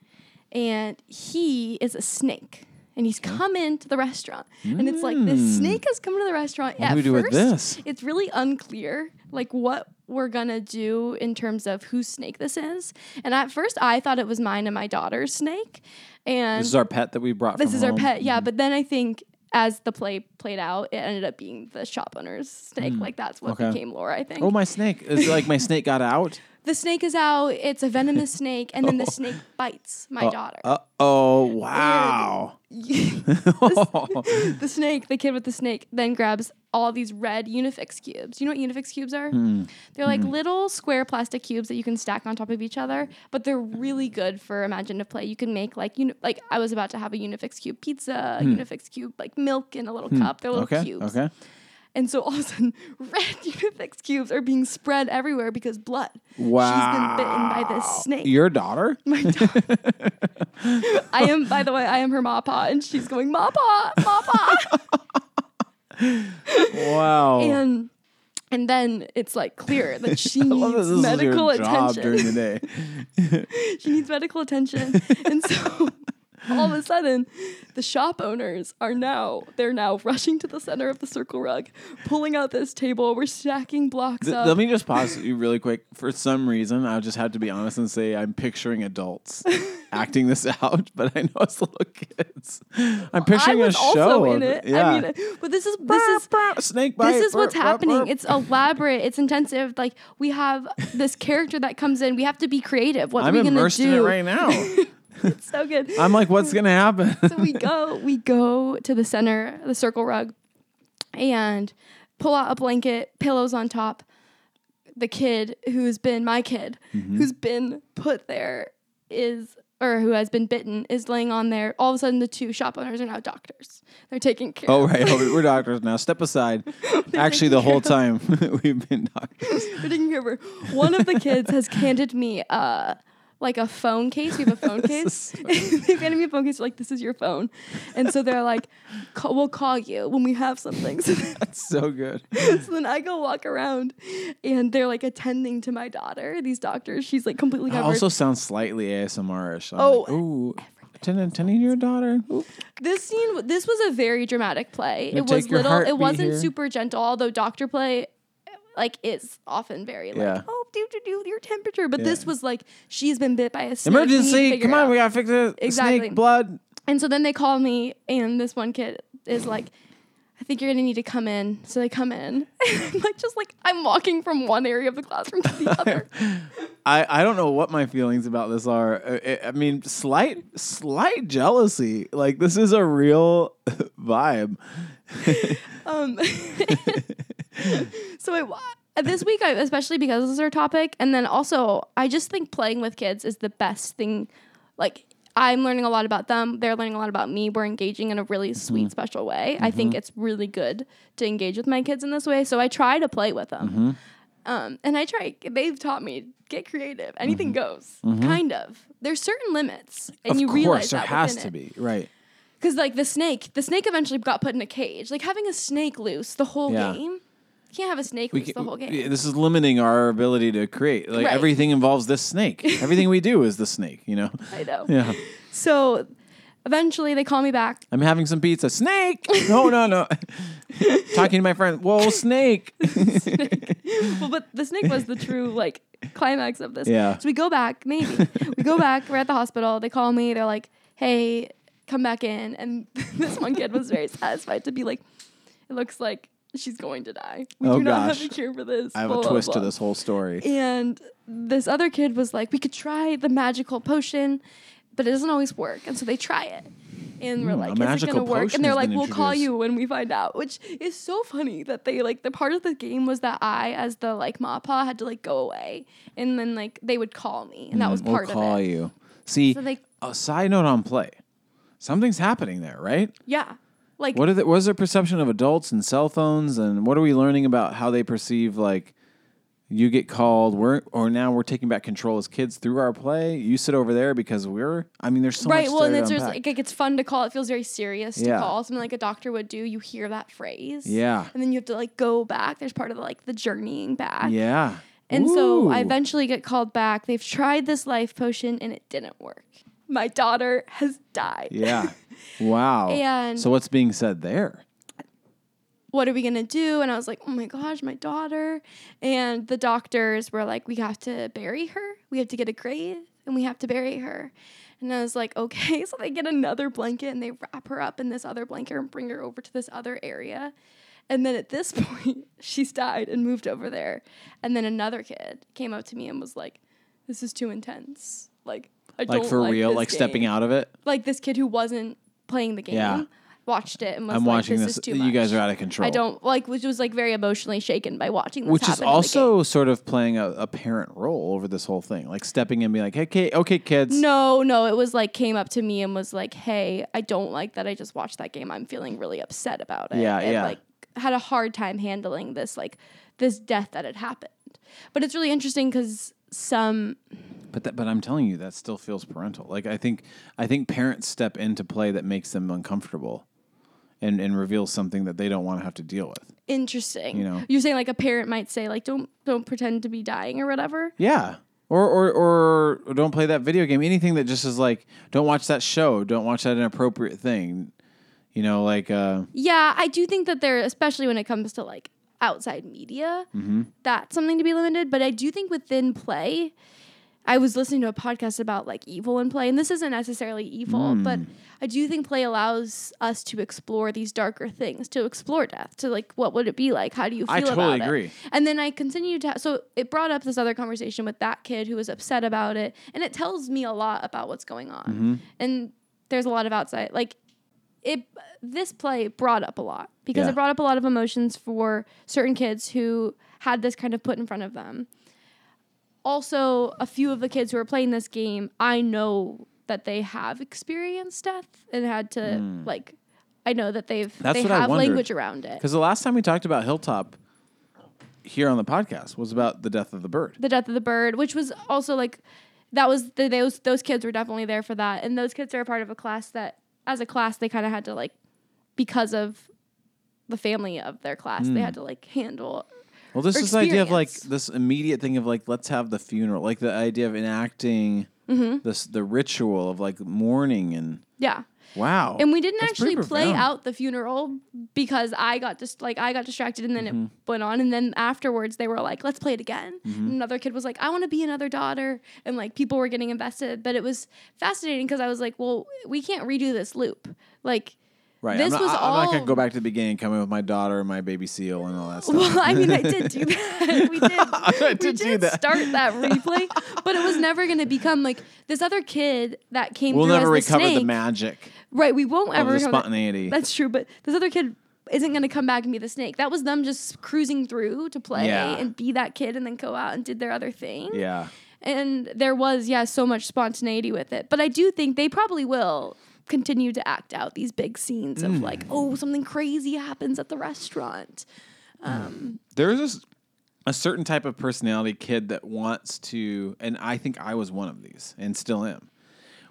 and he is a snake. And he's come into the restaurant, and it's like this snake has come into the restaurant. Hmm. What At do we do with this? It's really unclear, like what we're gonna do in terms of whose snake this is. And at first, I thought it was mine and my daughter's snake, and This is our pet that we brought. this is our pet, yeah. But then I think as the play played out, it ended up being the shop owner's snake. Hmm. Like that's what. Okay. became lore, I think Oh, my snake! Is it like my [LAUGHS] snake got out? The snake is out. It's a venomous [LAUGHS] snake, and then the snake bites my daughter. Uh oh! Wow. [LAUGHS] the [LAUGHS] snake, the kid with the snake, then grabs all these red Unifix cubes. You know what Unifix cubes are? Hmm. They're like little square plastic cubes that you can stack on top of each other, but they're really good for imaginative play. You can make like you know, like I was about to have a Unifix cube pizza, a Unifix cube like milk in a little cup. They're little Hmm. okay. cubes. Okay. And so all of a sudden, [LAUGHS] red [LAUGHS] Unifix cubes are being spread everywhere because blood. Wow. She's been bitten by this snake. Your daughter? [LAUGHS] My dog. I am, by the way, I am her ma and she's going ma pa, ma pa. Wow. and and then it's like clear that she I love that needs medical attention. during the day. she needs medical attention, and so [LAUGHS] all of a sudden, the shop owners are now they're now rushing to the center of the circle rug, pulling out this table. We're stacking blocks Th- up. Let me just pause you really quick. For some reason, I just have to be honest and say I'm picturing adults [LAUGHS] acting this out, but I know it's little kids. I'm picturing I was a also show. in it. Yeah. I mean, but this is this is snake bite. this is what's happening. It's elaborate. It's intensive. Like we have this character that comes in. We have to be creative. What I'm are we gonna do? in it right now. [LAUGHS] [LAUGHS] It's so good. I'm like, what's gonna happen? [LAUGHS] so we go we go to the center, the circle rug, and pull out a blanket, pillows on top. The kid who's been my kid, Mm-hmm. who's been put there, is or who has been bitten, is laying on there. All of a sudden, the two shop owners are now doctors. They're taking care. oh right, oh, we're doctors now. Step aside. [LAUGHS] Actually, the whole time we've been doctors. They're taking care of her. One of the kids has handed me uh like a phone case. We have a phone [LAUGHS] case. [LAUGHS] They've handed me a phone case. Like, this is your phone. And so they're like, "Call- we'll call you when we have something. [LAUGHS] So then, That's so good. so then I go walk around and they're like attending to my daughter. These doctors, she's like completely It covered. also sounds slightly ASMR-ish. I'm Oh, like, ooh, attending, attending to your daughter. Ooh. this scene, this was a very dramatic play. It was take your little, it wasn't here. super gentle, although doctor play like is often very like, Yeah. oh, do do do your temperature. But Yeah. this was like she's been bit by a snake. to Emergency! Come on, we gotta fix it. Exactly. Snake blood. And so then they call me, and this one kid is like, I think you're gonna need to come in. So they come in. [LAUGHS] Like, just like, I'm walking from one area of the classroom to the [LAUGHS] other. I, I don't know what my feelings about this are. I, I mean, slight slight jealousy. Like this is a real [LAUGHS] vibe. Um, so I, Uh, this week, I, especially because this is our topic, and then also, I just think playing with kids is the best thing. Like, I'm learning a lot about them. They're learning a lot about me. We're engaging in a really mm-hmm. sweet, special way. I think mm-hmm. it's really good to engage with my kids in this way. So I try to play with them. Mm-hmm. Um, and I try, they've taught me get creative. Anything goes, kind of. There's certain limits. And of you course, realize there that has to it. be right. Because like the snake, the snake eventually got put in a cage. Like having a snake loose the whole Yeah. game, can't have a snake We can, the whole game. this is limiting our ability to create. Like Right. everything involves this snake. [LAUGHS] everything we do is the snake. You know. I know. Yeah. So eventually they call me back. I'm having some pizza. Snake. No, no, no. [LAUGHS] Talking to my friend. Whoa, [LAUGHS] snake. well, but the snake was the true like climax of this. Yeah. So we go back, maybe we go back. We're at the hospital. They call me. They're like, "Hey, come back in." And this one kid was very satisfied to be like, "It looks like she's going to die. We Oh, do not gosh. have a cure for this." I have blah, a blah, twist to this whole story. And this other kid was like, "We could try the magical potion, but it doesn't always work." And so they try it. And we're Mm, like, is it gonna work? And they're like, we'll call you when we find out, which is so funny that they like the part of the game was that I, as the like Mappa, had to like go away, and then like they would call me, and that was Mm, we'll part call of it. you. See, So they- a side note on play. Something's happening there, right? Yeah, like What are the, what is their perception of adults and cell phones, and what are we learning about how they perceive like you get called, we're or now we're taking back control as kids through our play. You sit over there because we're. I mean, there's so right. much. Well, and it's unpack. like it's fun to call. It feels very serious to Yeah. call something like a doctor would do. You hear that phrase, Yeah. and then you have to like go back. There's part of the, like the journeying back. yeah. And so I eventually get called back. They've tried this life potion and it didn't work. My daughter has died. Yeah. [LAUGHS] Wow. And- so what's being said there? What are we going to do? And I was like, oh my gosh, my daughter. And the doctors were like, we have to bury her. We have to get a grave and we have to bury her. And I was like, okay. [LAUGHS] So they get another blanket and they wrap her up in this other blanket and bring her over to this other area. And then at this [LAUGHS] point, she's died and moved over there. And then another kid came up to me and was like, this is too intense. Like, I Like for like real, like stepping out of it. Like this kid who wasn't playing the game Yeah. watched it and was I'm like, watching this, this. is too You guys are out of control. I don't like, which was like very emotionally shaken by watching this Which is happen in the game. also sort of playing a, a parent role over this whole thing, like stepping in and being like, "Hey, okay, okay, kids, No, no, it was like came up to me and was like, "Hey, I don't like that I just watched that game. I'm feeling really upset about it." Yeah, and yeah. like had a hard time handling this like this death that had happened. But it's really interesting cuz some But that, but I'm telling you, that still feels parental. Like I think I think parents step into play that makes them uncomfortable, and and reveals something that they don't want to have to deal with. interesting. You know. You're saying like a parent might say like don't don't pretend to be dying or whatever. Yeah. Or, or or don't play that video game. Anything that just is like, don't watch that show. Don't watch that inappropriate thing. You know, like uh, Yeah, I do think that there especially when it comes to like outside media, Mm-hmm. that's something to be limited, but I do think within play I was listening to a podcast about like evil in play, and this isn't necessarily evil, Hmm. but I do think play allows us to explore these darker things, to explore death, to like what would it be like? How do you feel I totally about agree. it? And then I continued to so it brought up this other conversation with that kid who was upset about it, and it tells me a lot about what's going on. Mm-hmm. And there's a lot of outside like it this play brought up a lot because Yeah. it brought up a lot of emotions for certain kids who had this kind of put in front of them also a few of the kids who are playing this game i know that they have experienced death and had to like i know that they've Hmm. That's they have language around it because the last time we talked about Hilltop here on the podcast was about the death of the bird. the death of the bird which was also like that was the, those those kids were definitely there for that and those kids are a part of a class that as a class they kind of had to like because of the family of their class Hmm. they had to like handle Well, this is the idea of like this immediate thing of like let's have the funeral, like the idea of enacting Mm-hmm. this the ritual of like mourning and yeah wow. and we didn't That's actually play out the funeral because I got just like I got distracted and then Mm-hmm. it went on and then afterwards they were like let's play it again. Mm-hmm. And another kid was like I want to be another daughter and like people were getting invested but it was fascinating because I was like well we can't redo this loop. Like Right. This I'm not, was I'm not gonna go back to the beginning, coming with my daughter and my baby seal and all that stuff. well, I mean, I did do [LAUGHS] that. We did. [LAUGHS] I we did do did that. start that [LAUGHS] replay, but it was never going to become like this other kid that came. we'll through never as the recover the magic Right, we won't ever the recover. that. spontaneity. That's true, but this other kid isn't going to come back and be the snake. That was them just cruising through to play Yeah. and be that kid and then go out and did their other thing. yeah. And there was, yeah, so much spontaneity with it. But I do think they probably will continue to act out these big scenes Mm. of like, oh, something crazy happens at the restaurant. There's this, a certain type of personality kid that wants to, and I think I was one of these, and still am,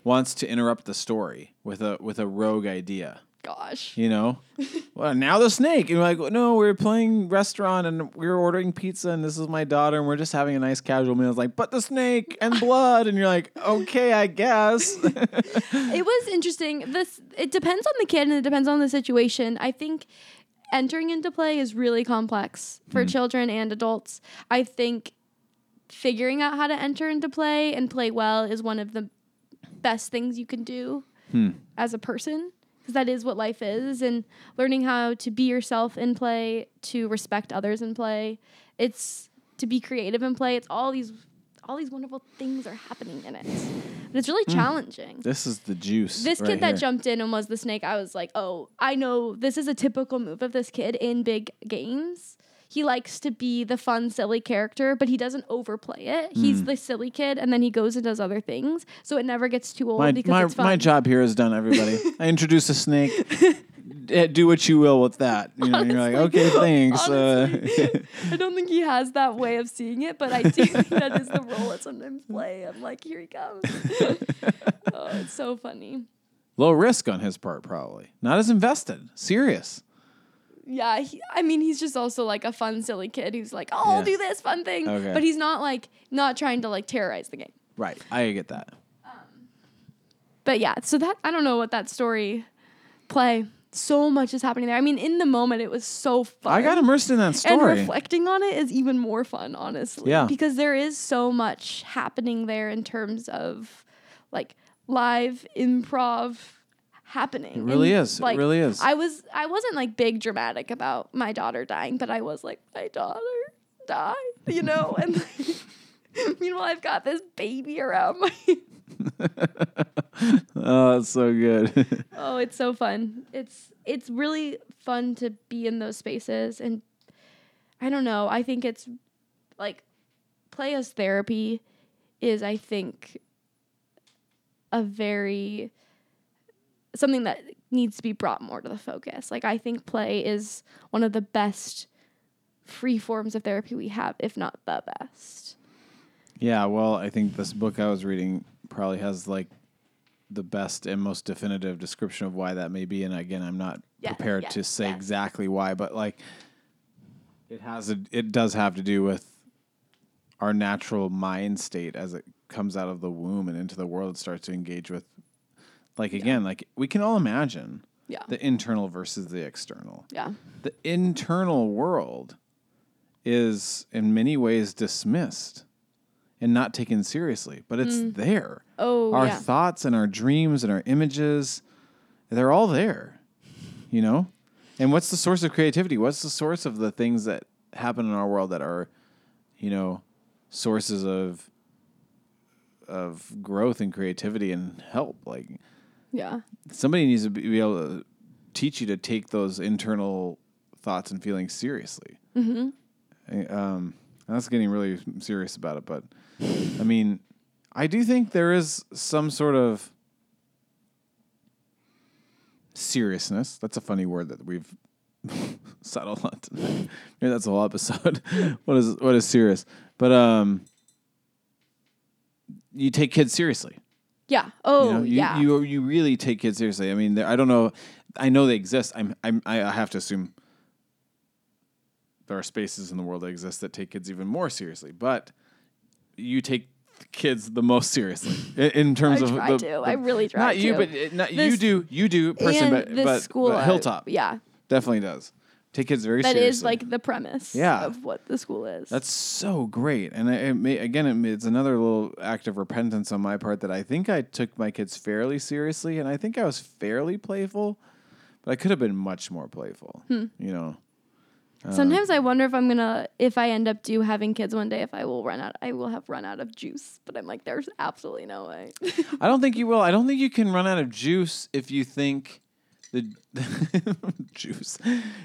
wants to interrupt the story with a with a rogue idea. Gosh. You know, [LAUGHS] well now the snake, and we're like, no, we're playing restaurant and we're ordering pizza, and this is my daughter, and we're just having a nice casual meal. It's like, but the snake and [LAUGHS] blood, and you're like, okay, I guess. [LAUGHS] it was interesting. This it depends on the kid and it depends on the situation. I think entering into play is really complex for mm-hmm. children and adults. I think figuring out how to enter into play and play well is one of the best things you can do hmm. as a person because that is what life is and learning how to be yourself in play to respect others in play it's to be creative in play it's all these all these wonderful things are happening in it and it's really hmm. challenging This is the juice. this right kid that here. jumped in and was the snake, I was like, oh, I know this is a typical move of this kid in big games. He likes to be the fun, silly character, but he doesn't overplay it. Hmm. He's the silly kid, and then he goes and does other things. So it never gets too old My, because my, it's fun. my job here is done, everybody. [LAUGHS] I introduce a snake. [LAUGHS] Eh, Do what you will with that. You know, you're like, okay, thanks. Uh, [LAUGHS] I don't think he has that way of seeing it, but I do think that is the role at sometimes play. I'm like, here he comes. oh, it's so funny. low risk on his part, probably. Not as invested. Serious. Yeah, he, I mean, he's just also like a fun, silly kid who's like, oh, I'll Yeah. do this fun thing. Okay. But he's not like, not trying to like terrorize the game. Right. I get that. Um, but yeah, so that, I don't know what that story play. So much is happening there. I mean, in the moment, it was so fun. I got immersed in that story. And story. reflecting on it is even more fun, honestly. Yeah. Because there is so much happening there in terms of like live improv happening. It really And, is. It really is. I was I wasn't like big dramatic about my daughter dying, but I was like, my daughter died, you know? [LAUGHS] And like, [LAUGHS] meanwhile I've got this baby around my [LAUGHS] oh, that's so good. Oh, it's so fun. It's it's really fun to be in those spaces and I don't know, I think it's like play as therapy is I think a very something that needs to be brought more to the focus. Like I think play is one of the best free forms of therapy we have, if not the best. yeah, well, I think this book I was reading probably has like the best and most definitive description of why that may be. And again, I'm not Yes, prepared yes, to say yes. exactly why, but like it has a, it does have to do with our natural mind state as it comes out of the womb and into the world starts to engage with like again like we can all imagine Yeah. the internal versus the external Yeah. the internal world is in many ways dismissed and not taken seriously, but it's mm. there. Oh, our yeah. thoughts and our dreams and our images, they're all there, you know? And what's the source of creativity? What's the source of the things that happen in our world that are, you know, sources of of growth and creativity and help? Like yeah. somebody needs to be able to teach you to take those internal thoughts and feelings seriously. Mm-hmm. Um, and that's getting really serious about it, but I mean, I do think there is some sort of seriousness. That's a funny word that we've [LAUGHS] settled on tonight. Maybe that's a whole episode. [LAUGHS] what is what is serious? But um, you take kids seriously. Yeah. Oh, You know, you, yeah. you you really take kids seriously. I mean, I don't know. I know they exist. I'm, I'm I have to assume there are spaces in the world that exist that take kids even more seriously. But you take kids the most seriously in, terms I of the, to. I really try not you, but uh, not you do you do person, but but, school but uh, Hilltop yeah. definitely does take kids very That seriously. is like the premise Yeah. of what the school is. That's so great, and it, it may, again, it, it's another little act of repentance on my part that I think I took my kids fairly seriously, and I think I was fairly playful, but I could have been much more playful. Hmm. You know, Um, Sometimes I wonder if I'm gonna, if I end up do having kids one day, if I will run out, I will have run out of juice. But I'm like, there's absolutely no way. I don't think [LAUGHS] you will. I don't think you can run out of juice if you think the [LAUGHS] juice.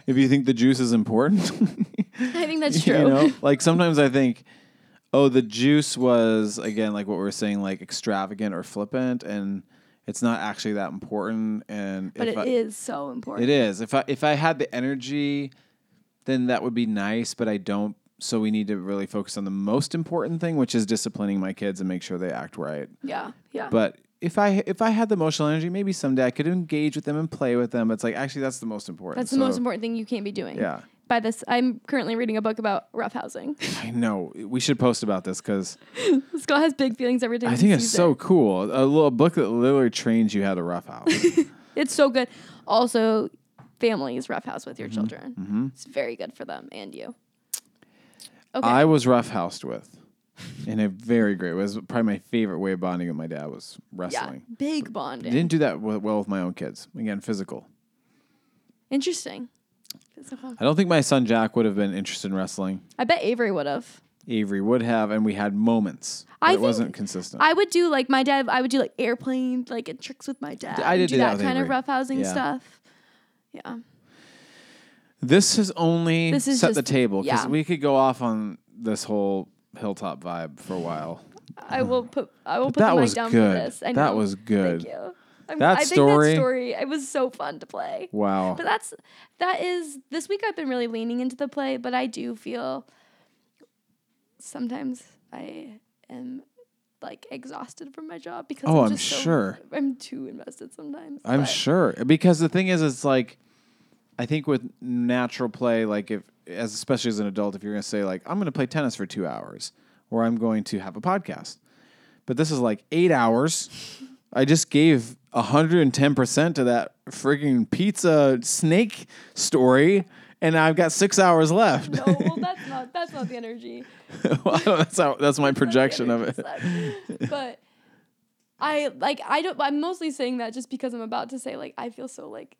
If you think the juice is important. [LAUGHS] I think that's [LAUGHS] true. You know, like sometimes I think, oh, the juice was again like what we are saying, like extravagant or flippant, and it's not actually that important. And but it I, is so important. it is. If I if I had the energy, then that would be nice. But I don't. So we need to really focus on the most important thing, which is disciplining my kids and make sure they act right. Yeah, yeah. But if I if I had the emotional energy, maybe someday I could engage with them and play with them. It's like actually that's the most important. that's the most important thing you can't be doing. Yeah. By this, I'm currently reading a book about roughhousing. [LAUGHS] I know. We should post about this because [LAUGHS] Scott has big feelings every time. I think it's so it. cool. A little book that literally trains you how to roughhouse. [LAUGHS] It's so good. Also, families roughhouse with your Mm-hmm. children. It's very good for them and you. Okay. I was roughhoused with in a very great way. It was probably my favorite way of bonding with my dad was yeah. wrestling. Big bonding. I didn't do that well with my own kids. Again, physical. Interesting. Physical. I don't think my son Jack would have been interested in wrestling. I bet Avery would have. Avery would have, and we had moments. I it wasn't consistent. I would do like my dad. I would do like airplane, like and tricks with my dad. I did do that that kind of Avery. roughhousing Yeah. stuff. Yeah. this has only This is set the table because yeah. we could go off on this whole hilltop vibe for a while. I will put. I will But put that the mic down good. for this. I That know. was good. Thank you. I'm, That I think that story. It was so fun to play. Wow. But that's that is this week. I've been really leaning into the play, but I do feel sometimes I am like exhausted from my job because Oh, I'm, I'm just so- sure. I'm too invested sometimes. I'm but- sure because the thing is, it's like I think with natural play, like if as especially as an adult, if you're going to say like I'm going to play tennis for two hours or I'm going to have a podcast, but this is like eight hours. I just gave 110 percent to that freaking pizza snake story, and I've got six hours left. No, well, that's not that's not the energy. [LAUGHS] Well, I don't- that's how that's my That's projection of it. But I like I don't. I'm mostly saying that just because I'm about to say like I feel so like.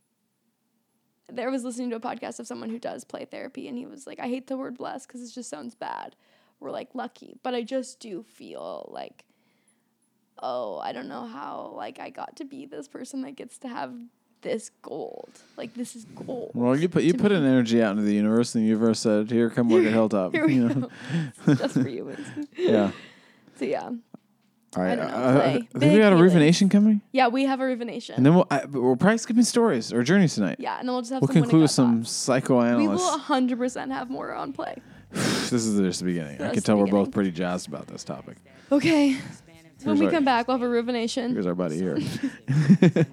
There was listening to a podcast of someone who does play therapy, and he was like, "I hate the word blessed because it just sounds bad." We're like lucky, but I just do feel like, oh, I don't know how like I got to be this person that gets to have this gold. Like this is gold. Well, you put you put me. an energy out into the universe, and the universe said, "Here, come work at [LAUGHS] Hilltop." Here we you know? go. just for you. [LAUGHS] Yeah. [LAUGHS] So yeah, Right. don't know, play. I think we got a feelings. Ruvination coming, yeah, we have a revination. and then we'll I, we're probably skipping stories or journeys tonight. yeah, and then we'll just have we'll some conclude with some psychoanalysts. We will 100% have more on play. [SIGHS] this is just the beginning. I can the tell we're beginning. both pretty jazzed about this topic. Okay. [LAUGHS] When Here's we our- come back, we'll have a ruvination. Here's our buddy here. [LAUGHS] [LAUGHS]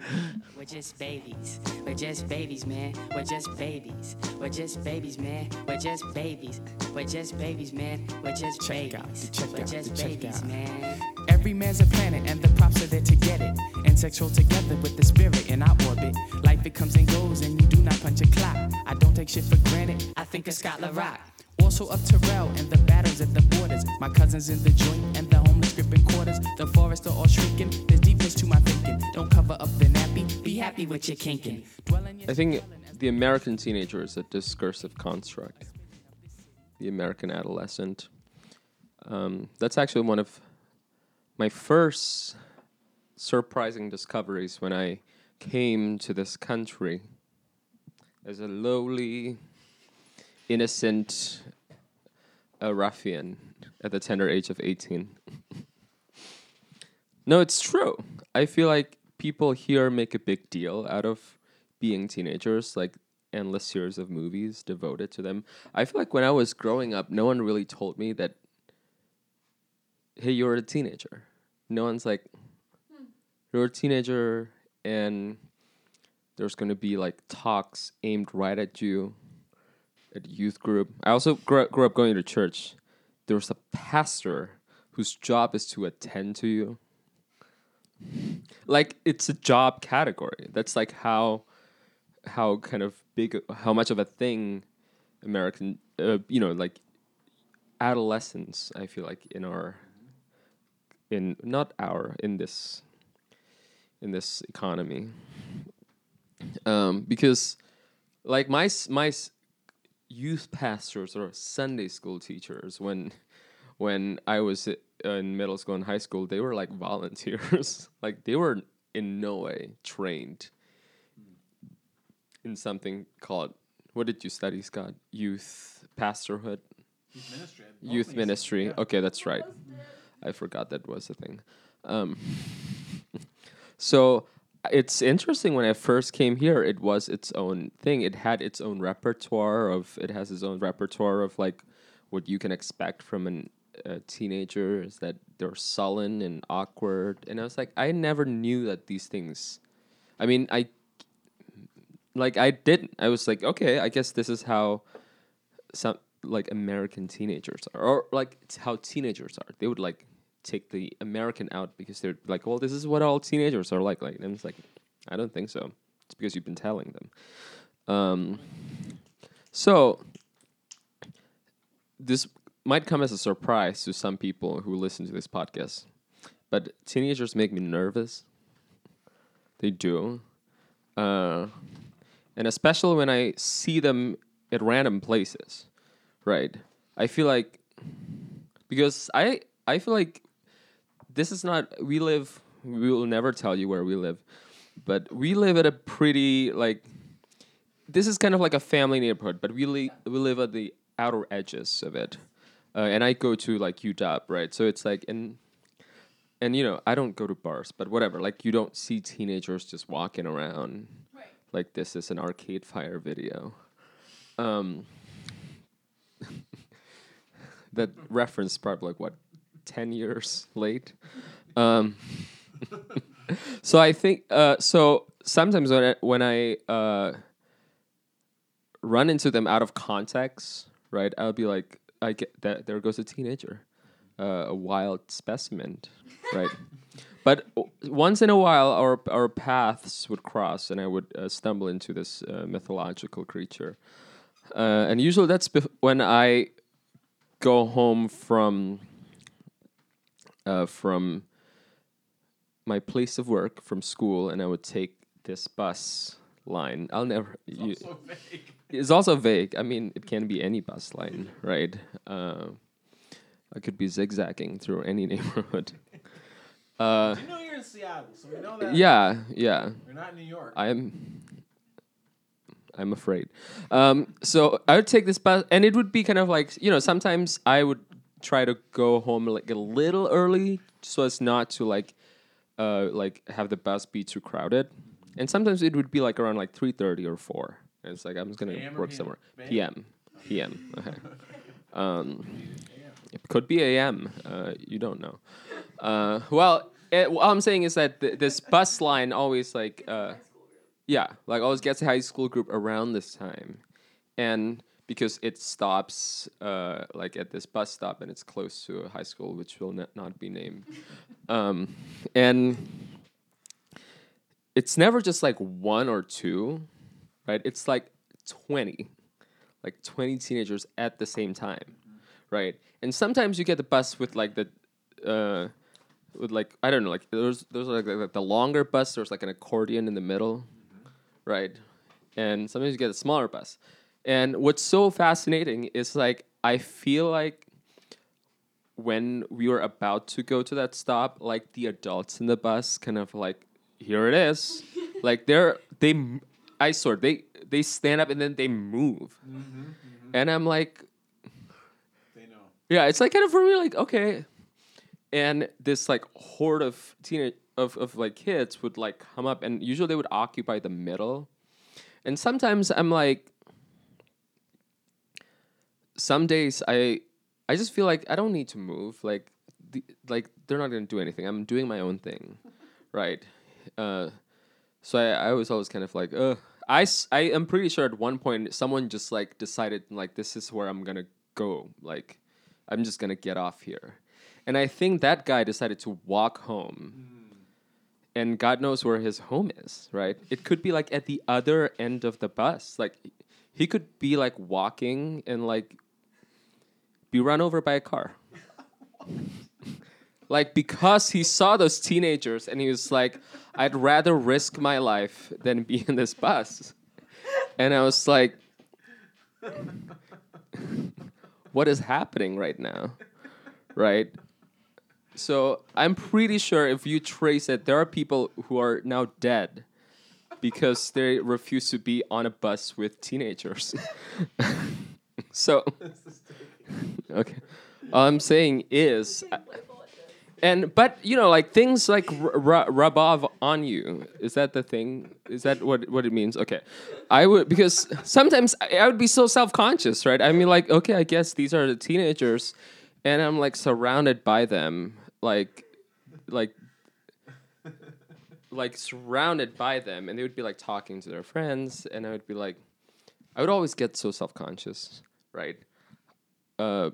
We're just babies. We're just babies, man. We're just babies. We're just babies, man. We're just babies. We're just babies, man. We're just Check out, babies. check We're out, just check babies, out. man. Every man's a planet, and the props are there to get it. And sexual together with the spirit in our orbit. Life it comes and goes, and you do not punch a clock. I don't take shit for granted. I think of Scotland Rock. Also of Terrell and the battles at the borders. My cousins in the joint and the homeless gripping quarters. The forest are all shrinking. There's to my thinking. Don't cover up the nappy. Be happy with your kinking. I think the American teenager is a discursive construct. The American adolescent. Um, that's actually one of my first surprising discoveries when I came to this country as a lowly, innocent uh, ruffian at the tender age of 18. [LAUGHS] no, it's true. I feel like people here make a big deal out of being teenagers, like endless series of movies devoted to them. I feel like when I was growing up, no one really told me that, hey, you're a teenager. No one's like, hmm. you're a teenager, and there's going to be like talks aimed right at you at youth group. I also grew, grew up going to church. There was a pastor whose job is to attend to you. Like it's a job category. That's like how how kind of big how much of a thing American uh, you know like adolescence I feel like in our in not our in this in this economy um, because like my my youth pastors or Sunday school teachers when when I was in middle school and high school they were like [LAUGHS] volunteers. Like they were in no way trained in something called what did you study Scott? Youth pastorhood? Youth ministry. Okay that's right. I forgot that was a thing. Um, [LAUGHS] so it's interesting when I first came here, it was its own thing. It had its own repertoire of it has its own repertoire of like what you can expect from an, a teenager is that they're sullen and awkward. And I was like, I never knew that these things. I mean, I like I didn't. I was like, okay, I guess this is how some like American teenagers are, or like it's how teenagers are. They would like take the American out because they're like, well, this is what all teenagers are like. Like, and it's like, I don't think so. It's because you've been telling them. Um, so this might come as a surprise to some people who listen to this podcast, but teenagers make me nervous. They do, uh, and especially when I see them at random places, right? I feel like because I I feel like this is not we live we will never tell you where we live but we live at a pretty like this is kind of like a family neighborhood but we, li- we live at the outer edges of it uh, and i go to like uw right so it's like and and you know i don't go to bars but whatever like you don't see teenagers just walking around like this is an arcade fire video um [LAUGHS] that reference probably like what 10 years late um [LAUGHS] so I think uh, so. Sometimes when I, when I uh, run into them out of context, right? I'll be like, I get that there goes a teenager, uh, a wild specimen, right? [LAUGHS] but w- once in a while, our our paths would cross, and I would uh, stumble into this uh, mythological creature, uh, and usually that's bef- when I go home from uh, from my place of work from school and I would take this bus line. I'll never. It's also vague. [LAUGHS] It's also vague. I mean, it can be any bus line, right? Uh, I could be zigzagging through any [LAUGHS] neighborhood. Uh, You know you're in Seattle, so we know that. yeah, yeah. You're not in New York. I'm. I'm afraid. Um, so I would take this bus, and it would be kind of like you know. Sometimes I would try to go home like a little early, so as not to like uh, like have the bus be too crowded. And sometimes it would be like around like three thirty or four. And it's like I'm just gonna AM work somewhere. PM? PM. [LAUGHS] Okay. Um, it could be AM. Uh, you don't know. Uh, well, it, what I'm saying is that th- this bus line always like uh, yeah, like always gets a high school group around this time, and because it stops uh, like at this bus stop and it's close to a high school which will not, not be named, um, and it's never just like one or two, right? It's like twenty, like twenty teenagers at the same time, right? And sometimes you get the bus with like the. Uh, with like I don't know, like there's there's like, like the longer bus. There's like an accordion in the middle, right? And sometimes you get a smaller bus. And what's so fascinating is like I feel like when we were about to go to that stop, like the adults in the bus kind of like here it is, [LAUGHS] like they're they I swear they they stand up and then they move, mm-hmm, mm-hmm. and I'm like They know. yeah, it's like kind of for me like okay, and this like horde of teenage of of like kids would like come up, and usually they would occupy the middle, and sometimes I'm like, some days I I just feel like I don't need to move, like the, like they're not gonna do anything. I'm doing my own thing, [LAUGHS] right? Uh, so I, I was always kind of like, uh, I, I am pretty sure at one point someone just like decided like this is where I'm gonna go. Like, I'm just gonna get off here, and I think that guy decided to walk home. And God knows where his home is, right? It could be like at the other end of the bus. Like, he could be like walking and like be run over by a car [LAUGHS] like because he saw those teenagers and he was like i'd rather risk my life than be in this bus. And i was like what is happening right now? Right? So i'm pretty sure if you trace it there are people who are now dead because they refuse to be on a bus with teenagers. [LAUGHS] So [LAUGHS] okay. All i'm saying is and but you know like things like r- rub off on you. Is that the thing? Is that what what it means? Okay. I would because sometimes I, I would be so self-conscious right? I mean like okay i guess these are the teenagers and i'm like surrounded by them like like like surrounded by them and they would be like talking to their friends and i would be like i would always get so self-conscious right? Uh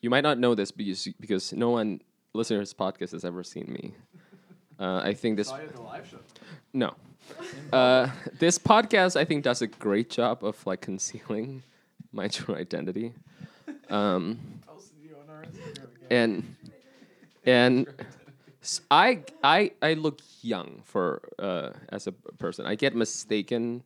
you might not know this because because no one listening to this podcast has ever seen me. Uh, I think this Saw you at the live show. no, Uh, this podcast, I think, does a great job of like concealing [LAUGHS] my true identity. Um, and and s- I I I look young for uh, as a person. I get mistaken.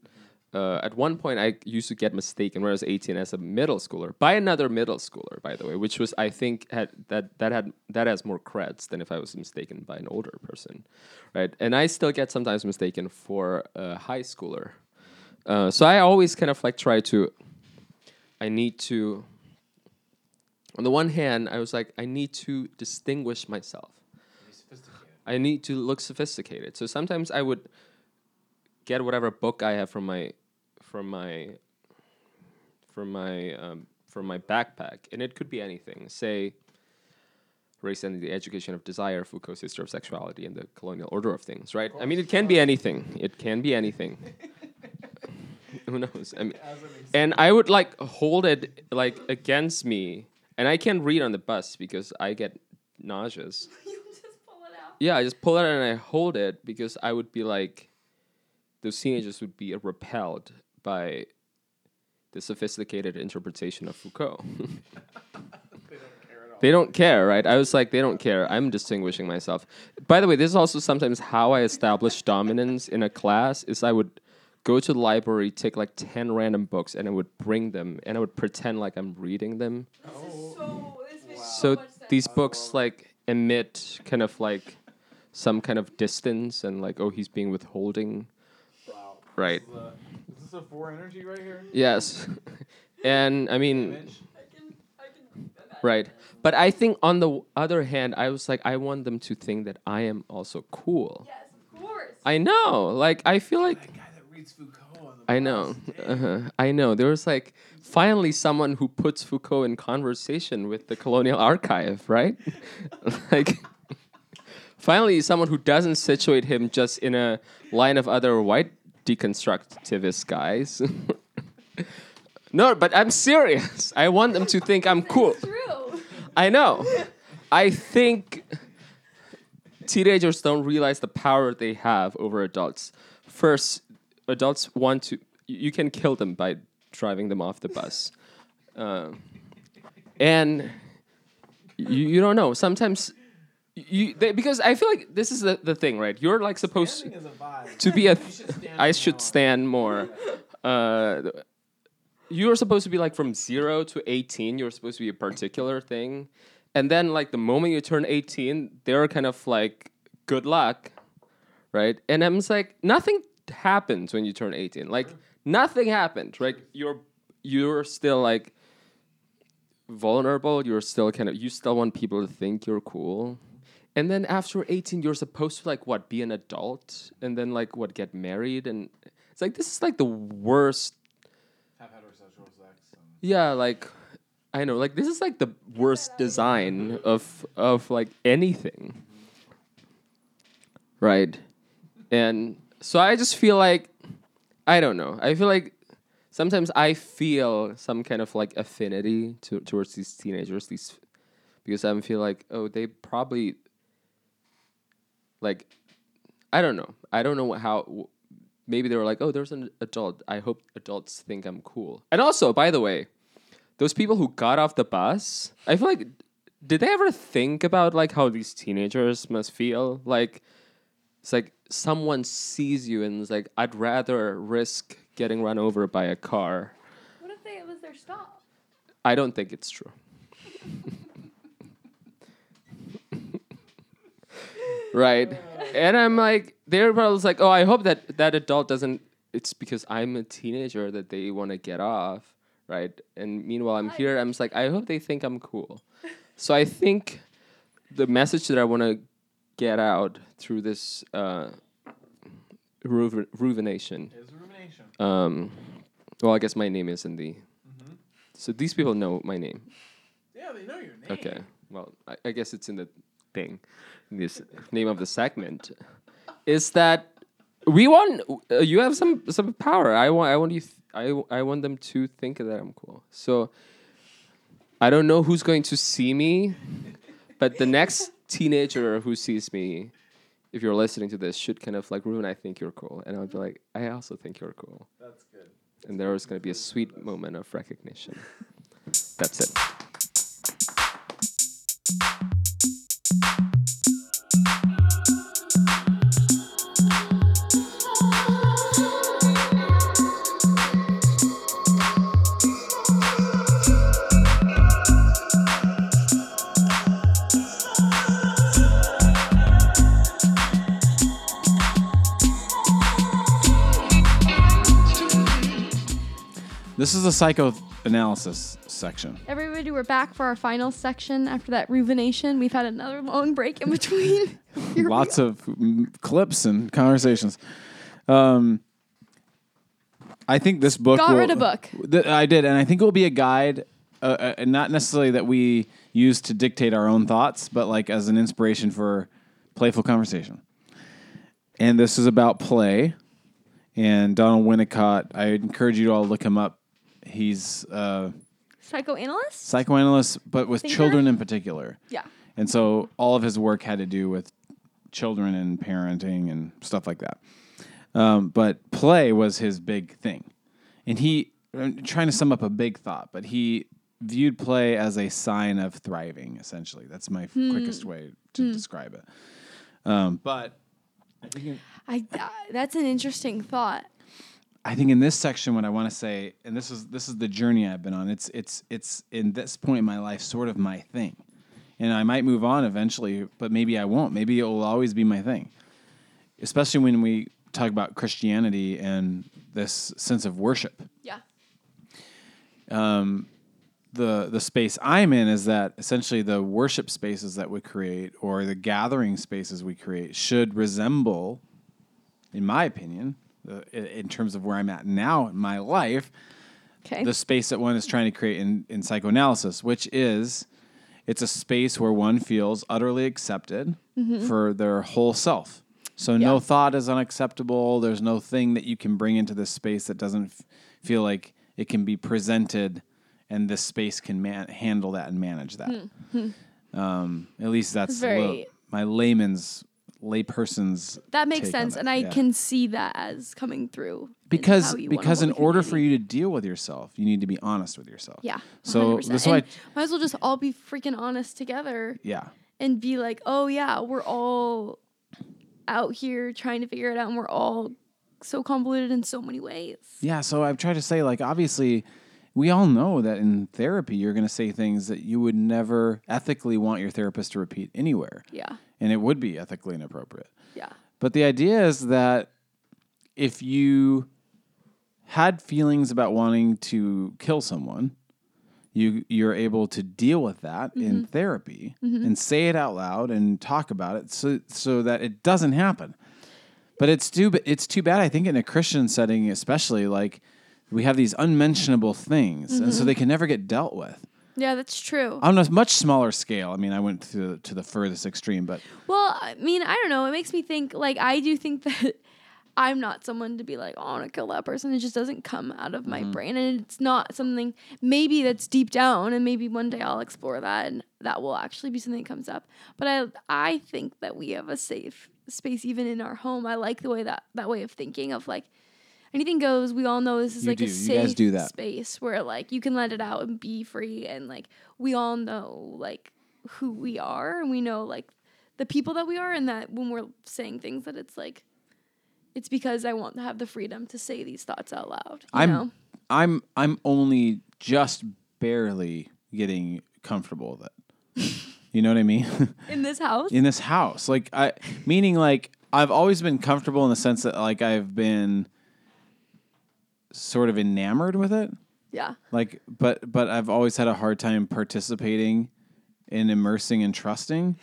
Uh, at one point, I used to get mistaken when I was 18 as a middle schooler by another middle schooler, by the way, which was I think had that that had that has more creds than if I was mistaken by an older person, right? And I still get sometimes mistaken for a high schooler. Uh, so I always kind of like try to. I need to on the one hand, I was like, I need to distinguish myself. I need to look sophisticated. So sometimes I would get whatever book I have from my from my from my um, from my backpack, and it could be anything. Say, Race and the Education of Desire, Foucault's History of Sexuality, and the Colonial Order of Things. Right? I mean, it can be anything. It can be anything. [LAUGHS] Who knows? I mean, and I would like hold it like against me, and I can't read on the bus because I get nauseous. [LAUGHS] you just pull it out. Yeah, I just pull it out and I hold it because I would be like, those teenagers would be repelled by the sophisticated interpretation of Foucault. [LAUGHS] they don't care, right? I was like, they don't care. I'm distinguishing myself. By the way, this is also sometimes how I establish dominance in a class. Is I would go to the library, take like ten random books, and I would bring them, and I would pretend like I'm reading them So this makes so these books like emit kind of like some kind of distance and like oh he's being withholding right Is this a four energy right here? yes [LAUGHS] and i mean right but i think on the other hand i was like i want them to think that i am also cool Yes, of course. i know like i feel like guy that reads Foucault I know. [LAUGHS] Uh-huh. I know. There was like finally someone who puts Foucault in conversation with the Colonial Archive, right? [LAUGHS] like finally someone who doesn't situate him just in a line of other white deconstructivist guys. [LAUGHS] no, but I'm serious. I want them to think I'm cool. True. I know. I think teenagers don't realize the power they have over adults. First, adults want to. You can kill them by driving them off the bus, Um and you, you don't know. Sometimes you they, because I feel like this is the, the thing, right? You're like supposed Standing is a vibe. to be a. should stand I should stand more. Uh, you're supposed to be like from zero to 18 you're supposed to be a particular thing and then like the moment you turn 18 they're kind of like good luck right and i'm just like nothing happens when you turn 18 like nothing happened right you're you're still like vulnerable you're still kind of you still want people to think you're cool and then after 18 you're supposed to like what be an adult and then like what get married and it's like this is like the worst Have heterosexual sex. And yeah, like I know, like this is like the worst design of of like anything. Right. And so I just feel like I don't know. I feel like sometimes I feel some kind of like affinity to, towards these teenagers, these because I feel like, oh, they probably like I don't know. I don't know how maybe they were like, oh, there's an adult. I hope adults think I'm cool. And also, by the way, those people who got off the bus, I feel like, did they ever think about like how these teenagers must feel? Like, it's like someone sees you and is like, I'd rather risk getting run over by a car. What if they it was their stop? I don't think it's true. [LAUGHS] right. And I'm like, they're probably like, oh, I hope that that adult doesn't. It's because I'm a teenager that they want to get off, right? And meanwhile, I'm here. I'm just like, I hope they think I'm cool. So I think the message that I want to get out through this uh. Is rumination. Um, well, I guess my name is in the. So these people know my name. Yeah, they know your name. Okay. Well, I, I guess it's in the thing, this name of the segment. Is that we want uh, you have some some power. I want I want you th- I I want them to think that I'm cool. So I don't know who's going to see me, but the next teenager who sees me, if you're listening to this, should kind of like ruin. I think you're cool, and I'll be like, I also think you're cool. That's good. And there is going to be a sweet moment of recognition. That's it. This is the psychoanalysis section. Everybody, we're back for our final section after that ruvination. We've had another long break in between. [LAUGHS] Lots of mm, clips and conversations. Um, I think this book Got will- rid of book. Th- I did, and I think it will be a guide, uh, uh, not necessarily that we use to dictate our own thoughts, but like as an inspiration for playful conversation. And this is about play. And Donald Winnicott, I encourage you to all look him up. He's a Psychoanalyst? psychoanalyst, but with Thinker? children in particular. Yeah. And so all of his work had to do with children and parenting and stuff like that. Um, but play was his big thing. And he, I'm trying to sum up a big thought, but he viewed play as a sign of thriving, essentially. That's my Hmm. quickest way to describe it. Um, but I think, I, uh, that's an interesting thought. I think in this section, what I want to say, and this is this is the journey I've been on. It's it's it's in this point in my life, sort of my thing, and I might move on eventually, but maybe I won't. Maybe it will always be my thing, especially when we talk about Christianity and this sense of worship. Yeah. Um, the the space I'm in is that essentially the worship spaces that we create or the gathering spaces we create should resemble, in my opinion, uh, in terms of where I'm at now in my life, Okay. the space that one is trying to create in, in psychoanalysis, which is it's a space where one feels utterly accepted for their whole self. So no thought is unacceptable. There's no thing that you can bring into this space that doesn't f- feel like it can be presented, and this space can man- handle that and manage that. Um, at least that's Very- lo- my layman's layperson's that makes sense. And I yeah. can see that as coming through. because how you wanna because in hold with your order for you to deal with yourself, you need to be honest with yourself. Yeah. So 100%. this is why, And might as well just all be freaking honest together yeah, and be like, oh yeah, we're all out here trying to figure it out, and we're all so convoluted in so many ways. yeah. So I've tried to say like obviously, we all know that in therapy you're going to say things that you would never ethically want your therapist to repeat anywhere, Yeah. And it would be ethically inappropriate. Yeah. But the idea is that if you had feelings about wanting to kill someone, you you're able to deal with that in mm-hmm. therapy mm-hmm. and say it out loud and talk about it so so that it doesn't happen. But it's too it's too bad I think in a Christian setting especially like we have these unmentionable things and so mm-hmm. they can never get dealt with. Yeah, that's true. On a much smaller scale, I mean, I went to to the furthest extreme, but Well, I mean, I don't know. It makes me think like I do think [LAUGHS] that I'm not someone to be like, oh, I want to kill that person. It just doesn't come out of my mm-hmm. brain, and it's not something maybe that's deep down, and maybe one day I'll explore that, and that will actually be something that comes up. But I I think that we have a safe space even in our home. I like the way that that way of thinking of like. Anything goes. We all know this is You like do. a safe guys do that. space where like you can let it out and be free, and like we all know like who we are, and we know like the people that we are and that when we're saying things that it's like it's because I want to have the freedom to say these thoughts out loud. You I'm know? I'm I'm only just barely getting comfortable with it. [LAUGHS] you know what I mean? [LAUGHS] in this house. in this house. Like I meaning like I've always been comfortable in the sense that like I've been sort of enamored with it. yeah. Like but but I've always had a hard time participating in immersing and trusting.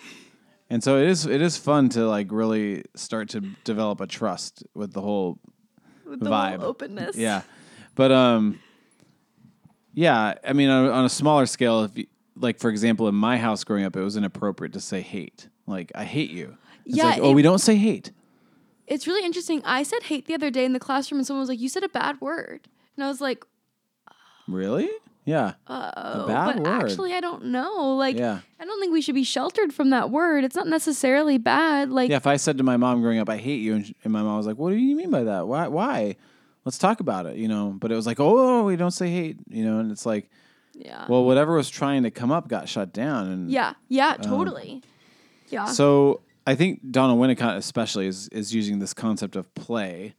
And so it is it is fun to like really start to develop a trust with the whole With the vibe. whole openness. yeah, but um, yeah. I mean, on, on a smaller scale, if you, like for example, in my house growing up, it was inappropriate to say hate. Like I hate you. It's Yeah, like, oh, it- we don't say hate. It's really interesting. I said hate the other day in the classroom and someone was like, You said a bad word. And I was like, Really? Yeah. Oh, bad but word. actually, I don't know. Like, Yeah. I don't think we should be sheltered from that word. It's not necessarily bad. Like, Yeah, if I said to my mom growing up, "I hate you," and, sh- and my mom was like, "What do you mean by that? Why? Why? Let's talk about it." You know. But it was like, "Oh, oh we don't say hate," you know. And it's like, yeah, well, whatever was trying to come up got shut down. And yeah, yeah, um, totally. yeah, So I think Donald Winnicott especially is is using this concept of play,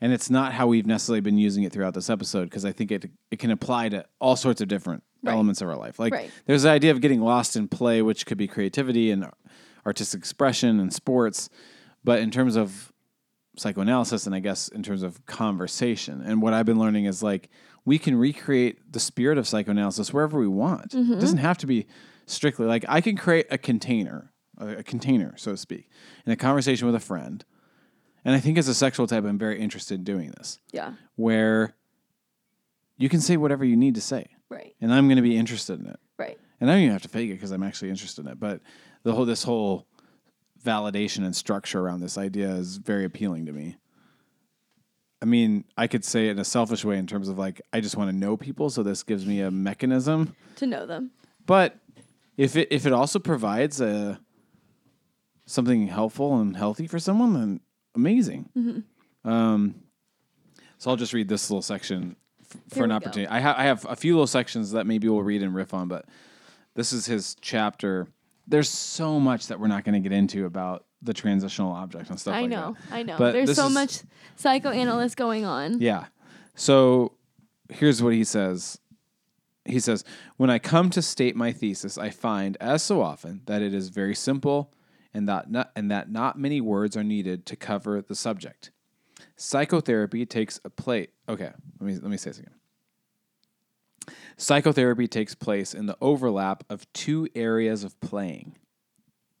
and it's not how we've necessarily been using it throughout this episode because I think it it can apply to all sorts of different Right. elements of our life. Like Right. there's the idea of getting lost in play, which could be creativity and artistic expression and sports, but in terms of psychoanalysis and I guess in terms of conversation. And what I've been learning is like we can recreate the spirit of psychoanalysis wherever we want. It mm-hmm. doesn't have to be strictly like I can create a container, a, a container, so to speak, in a conversation with a friend. And I think as a sexual type, I'm very interested in doing this, yeah, where you can say whatever you need to say, right, and I'm going to be interested in it. right. And I don't even have to fake it because I'm actually interested in it. But the whole this whole validation and structure around this idea is very appealing to me. I mean, I could say it in a selfish way in terms of like I just want to know people, so this gives me a mechanism. To know them. But if it if it also provides a something helpful and healthy for someone, then amazing. Um, so I'll just read this little section f- for an go. opportunity. I, ha- I have a few little sections that maybe we'll read and riff on, but this is his chapter. There's so much that we're not going to get into about the transitional object and stuff I like know, that. I know. But There's so is- much psychoanalyst going on. Yeah. So here's what he says. He says, When I come to state my thesis, I find, as so often, that it is very simple and that not, and that not many words are needed to cover the subject. Psychotherapy takes a plate. Okay, let me let me say this again. Psychotherapy takes place in the overlap of two areas of playing.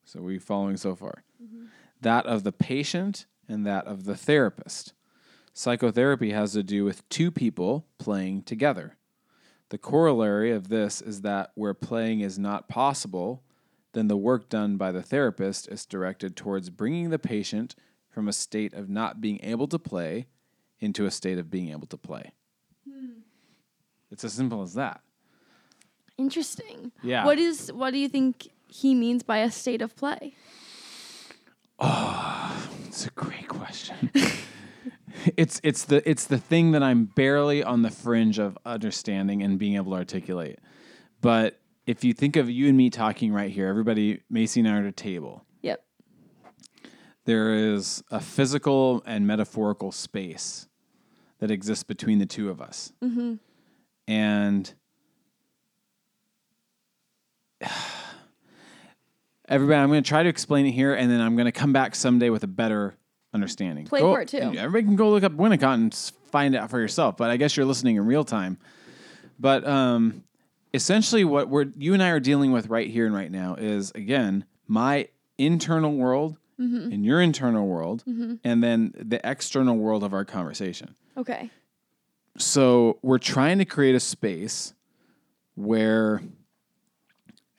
So we following so far. Mm-hmm. That of the patient and that of the therapist. Psychotherapy has to do with two people playing together. The corollary of this is that where playing is not possible, then the work done by the therapist is directed towards bringing the patient from a state of not being able to play into a state of being able to play. Hmm. It's as simple as that. Interesting. Yeah. What is what do you think he means by a state of play? Oh, it's a great question. [LAUGHS] it's it's the it's the thing that I'm barely on the fringe of understanding and being able to articulate. But if you think of you and me talking right here, everybody, Macy and I are at a table. Yep. There is a physical and metaphorical space that exists between the two of us. And everybody, I'm going to try to explain it here, and then I'm going to come back someday with a better understanding. Play Go- part two. Everybody can go look up Winnicott and find out for yourself. But I guess you're listening in real time. But um, essentially, what we're you and I are dealing with right here and right now is again my internal world Mm-hmm. and your internal world, and then the external world of our conversation. Okay. So we're trying to create a space where,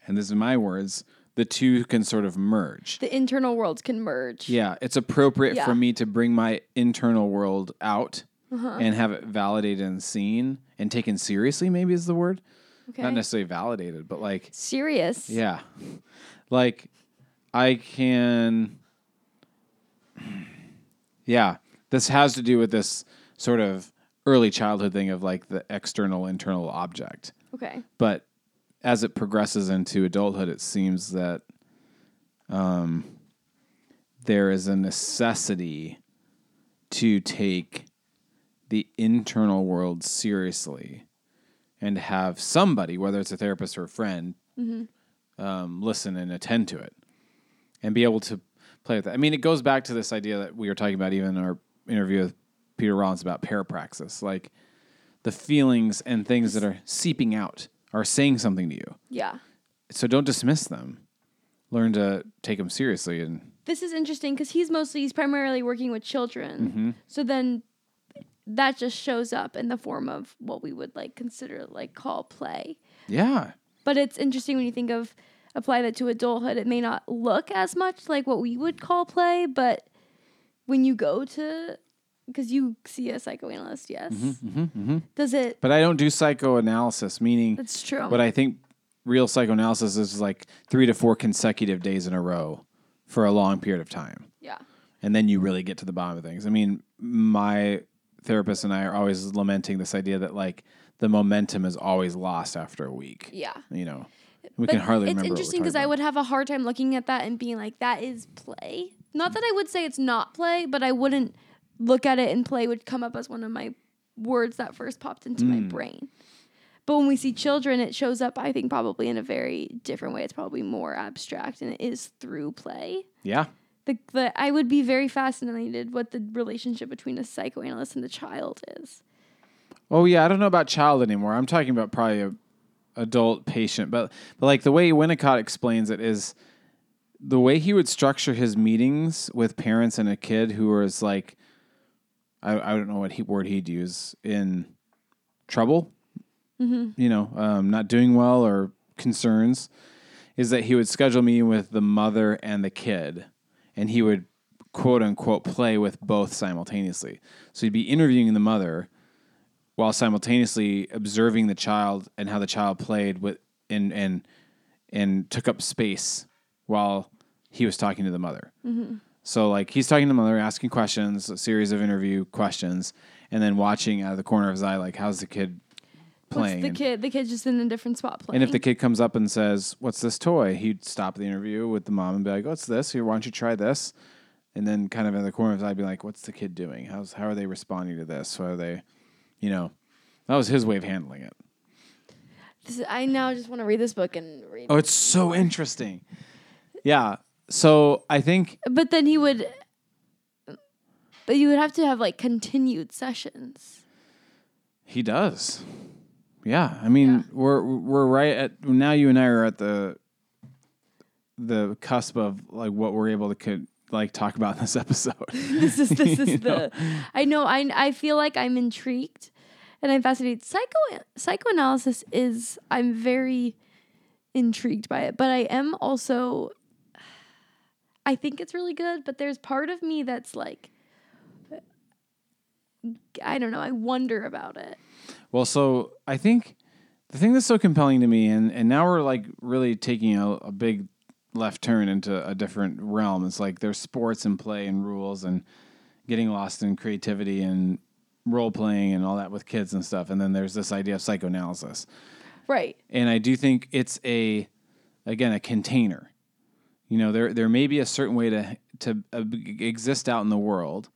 and this is my words, the two can sort of merge. The internal worlds can merge. Yeah, it's appropriate Yeah. for me to bring my internal world out Uh-huh. and have it validated and seen and taken seriously, maybe is the word. Okay. Not necessarily validated, but like, Serious. yeah. Like, I can. Yeah, this has to do with this sort of early childhood thing of like the external internal object. Okay. But as it progresses into adulthood, it seems that um, there is a necessity to take the internal world seriously and have somebody, whether it's a therapist or a friend, um, listen and attend to it and be able to play with it. I mean, it goes back to this idea that we were talking about even in our interview with Peter Rollins about parapraxis, like the feelings and things that are seeping out are saying something to you. Yeah. So don't dismiss them. Learn to take them seriously and This is interesting because he's mostly he's primarily working with children. Mm-hmm. So then that just shows up in the form of what we would like consider like call play. yeah. But it's interesting when you think of apply that to adulthood. It may not look as much like what we would call play, but when you go to because you see a psychoanalyst, yes. Mm-hmm, Does it? But I don't do psychoanalysis, meaning That's true. But I think real psychoanalysis is like three to four consecutive days in a row for a long period of time. yeah. And then you really get to the bottom of things. I mean, my therapist and I are always lamenting this idea that like the momentum is always lost after a week. Yeah. You know, we But can hardly it's interesting because I would have a hard time looking at that and being like, that is play. Not that I would say it's not play, but I wouldn't look at it and play would come up as one of my words that first popped into my mm. brain. But when we see children, it shows up, I think, probably in a very different way. It's probably more abstract and it is through play. Yeah. The, the I would be very fascinated what the relationship between a psychoanalyst and the child is. Oh yeah, I don't know about child anymore. I'm talking about probably a adult patient, but but like the way Winnicott explains it is the way he would structure his meetings with parents and a kid who was like I, I don't know what he, word he'd use in trouble, you know, um, not doing well or concerns, is that he would schedule me with the mother and the kid, and he would quote unquote play with both simultaneously. So he'd be interviewing the mother while simultaneously observing the child and how the child played with and and and took up space while he was talking to the mother. Mm-hmm. So like he's talking to the mother, asking questions, a series of interview questions, and then watching out of the corner of his eye, like how's the kid playing? What's the kid? The kid's just in a different spot playing. and if the kid comes up and says, "What's this toy?" He'd stop the interview with the mom and be like, "What's this? Here, why don't you try this?" And then, kind of in the corner of his eye, be like, "What's the kid doing? How's how are they responding to this? How are they, you know?" That was his way of handling it. This is- I now just want to read this book and read. Oh, it's so interesting. Yeah. So I think But then he would. But you would have to have like continued sessions. he does. Yeah. I mean, Yeah. we're we're right at now. You and I are at the the cusp of like what we're able to could like talk about in this episode. [LAUGHS] This is this is [LAUGHS] know? the. I know. I I feel like I'm intrigued, and I'm fascinated. Psycho psychoanalysis is. I'm very intrigued by it, but I am also. [SIGHS] I think it's really good, but there's part of me that's like. I don't know. I wonder about it. Well, so I think the thing that's so compelling to me, and, and now we're like really taking a, a big left turn into a different realm. It's like there's sports and play and rules and getting lost in creativity and role playing and all that with kids and stuff. And then there's this idea of psychoanalysis. Right. And I do think it's a, again, a container. You know, there there may be a certain way to to uh, exist out in the world,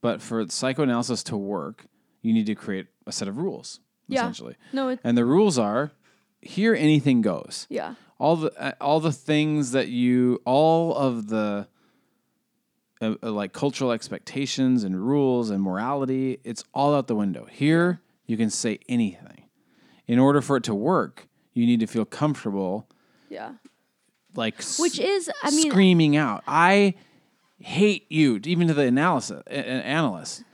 but for psychoanalysis to work, you need to create a set of rules. Yeah. Essentially, No. It, and the rules are here anything goes. yeah. All the uh, all the things that you all of the uh, uh, like cultural expectations and rules and morality, it's all out the window. Here you can say anything. In order for it to work, you need to feel comfortable Yeah. like Which is, I mean, screaming out, "I hate you!" Even to the analysis analyst,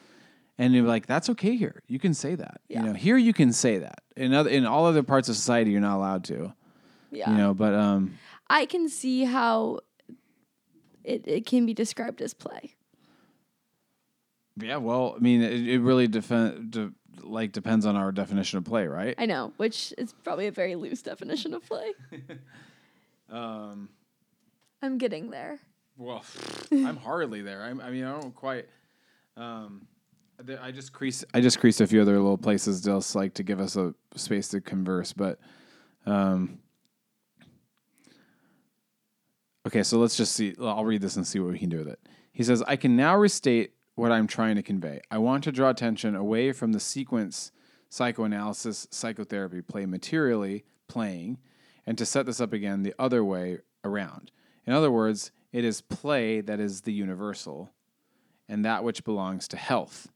and you're like, "That's okay here. You can say that. Yeah. You know, here you can say that. In other in all other parts of society, you're not allowed to. yeah. You know, but um, I can see how it, it can be described as play. yeah. Well, I mean, it, it really defen- de- like depends on our definition of play, right? I know, which is probably a very loose definition of play. [LAUGHS] Um, I'm getting there. well, [LAUGHS] I'm hardly there. I'm, I mean, I don't quite. Um, I just crease. I just creased a few other little places just like to give us a space to converse, but. Um, okay, so let's just see. I'll read this and see what we can do with it. He says, "I can now restate what I'm trying to convey. I want to draw attention away from the sequence psychoanalysis, psychotherapy play materially playing, and to set this up again the other way around. In other words, it is play that is the universal, and that which belongs to health.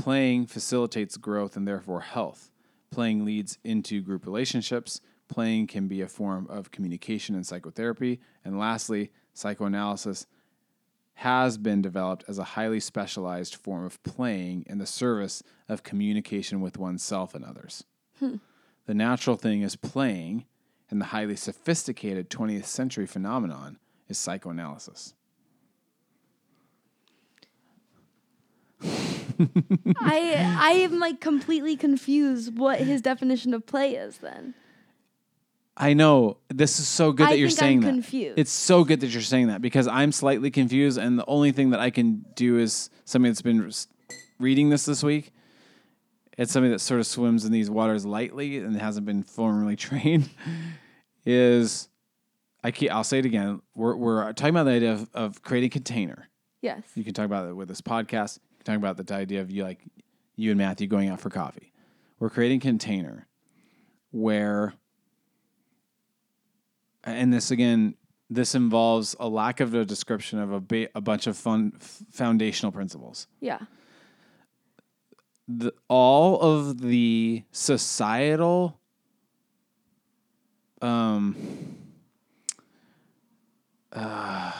Playing facilitates growth and therefore health. Playing leads into group relationships. Playing can be a form of communication and psychotherapy. And lastly, psychoanalysis has been developed as a highly specialized form of playing in the service of communication with oneself and others. Hmm. The natural thing is playing, and the highly sophisticated 20th century phenomenon is psychoanalysis. I I am like completely confused what his definition of play is then. I know this is so good I that you're saying I'm that. confused. It's so good that you're saying that because I'm slightly confused, and the only thing that I can do is something that's been reading this this week. It's something that sort of swims in these waters lightly and hasn't been formally [LAUGHS] trained. is I keep, I'll say it again. We're, we're talking about the idea of, of creating a container. Yes. You can talk about it with this podcast. You can talk about the idea of you like you and Matthew going out for coffee. We're creating a container where, and this again, this involves a lack of a description of a, ba- a bunch of fun f- foundational principles. Yeah. The, all of the societal um, uh,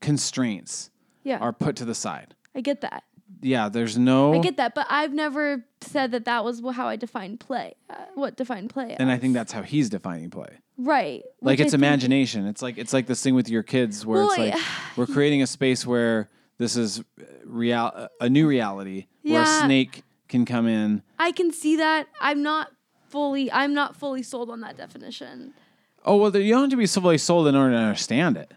constraints Yeah. are put to the side. I get that. Yeah, there's no. I get that, but I've never said that that was how I define play. Uh, what defined play? and I think that's how he's defining play. right. Like which it's imagination. It's like it's like this thing with your kids where it's like [SIGHS] we're creating a space where this is real a new reality where a snake can come in. I can see that. I'm not fully. I'm not fully sold on that definition. Oh well, you don't have to be fully sold in order to understand it.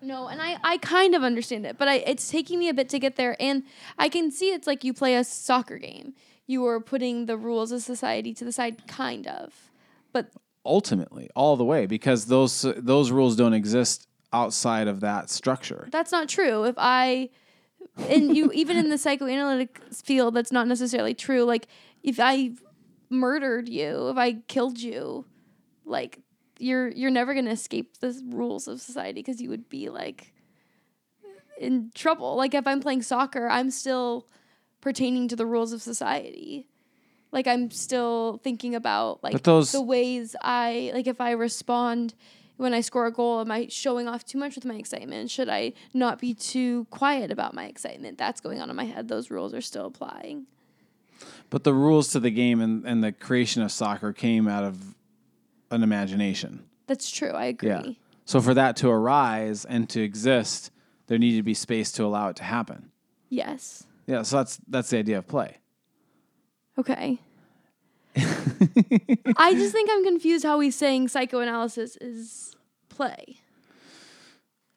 No, and I, I kind of understand it, but I, it's taking me a bit to get there. And I can see it's like you play a soccer game. You are putting the rules of society to the side, kind of. But Ultimately, all the way, because those those rules don't exist outside of that structure. that's not true. If I, and you, [LAUGHS] even in the psychoanalytic field, that's not necessarily true. Like, if I murdered you, if I killed you, like, you're you're never gonna escape the rules of society because you would be like in trouble. Like if I'm playing soccer, I'm still pertaining to the rules of society. Like I'm still thinking about like those- the ways I like if I respond when I score a goal, am I showing off too much with my excitement? Should I not be too quiet about my excitement? That's going on in my head. Those rules are still applying. But the rules to the game and, and the creation of soccer came out of an imagination. That's true. I agree. Yeah. So for that to arise and to exist, there needed to be space to allow it to happen. Yes. Yeah, so that's that's the idea of play. Okay. [LAUGHS] I just think I'm confused how he's saying psychoanalysis is play.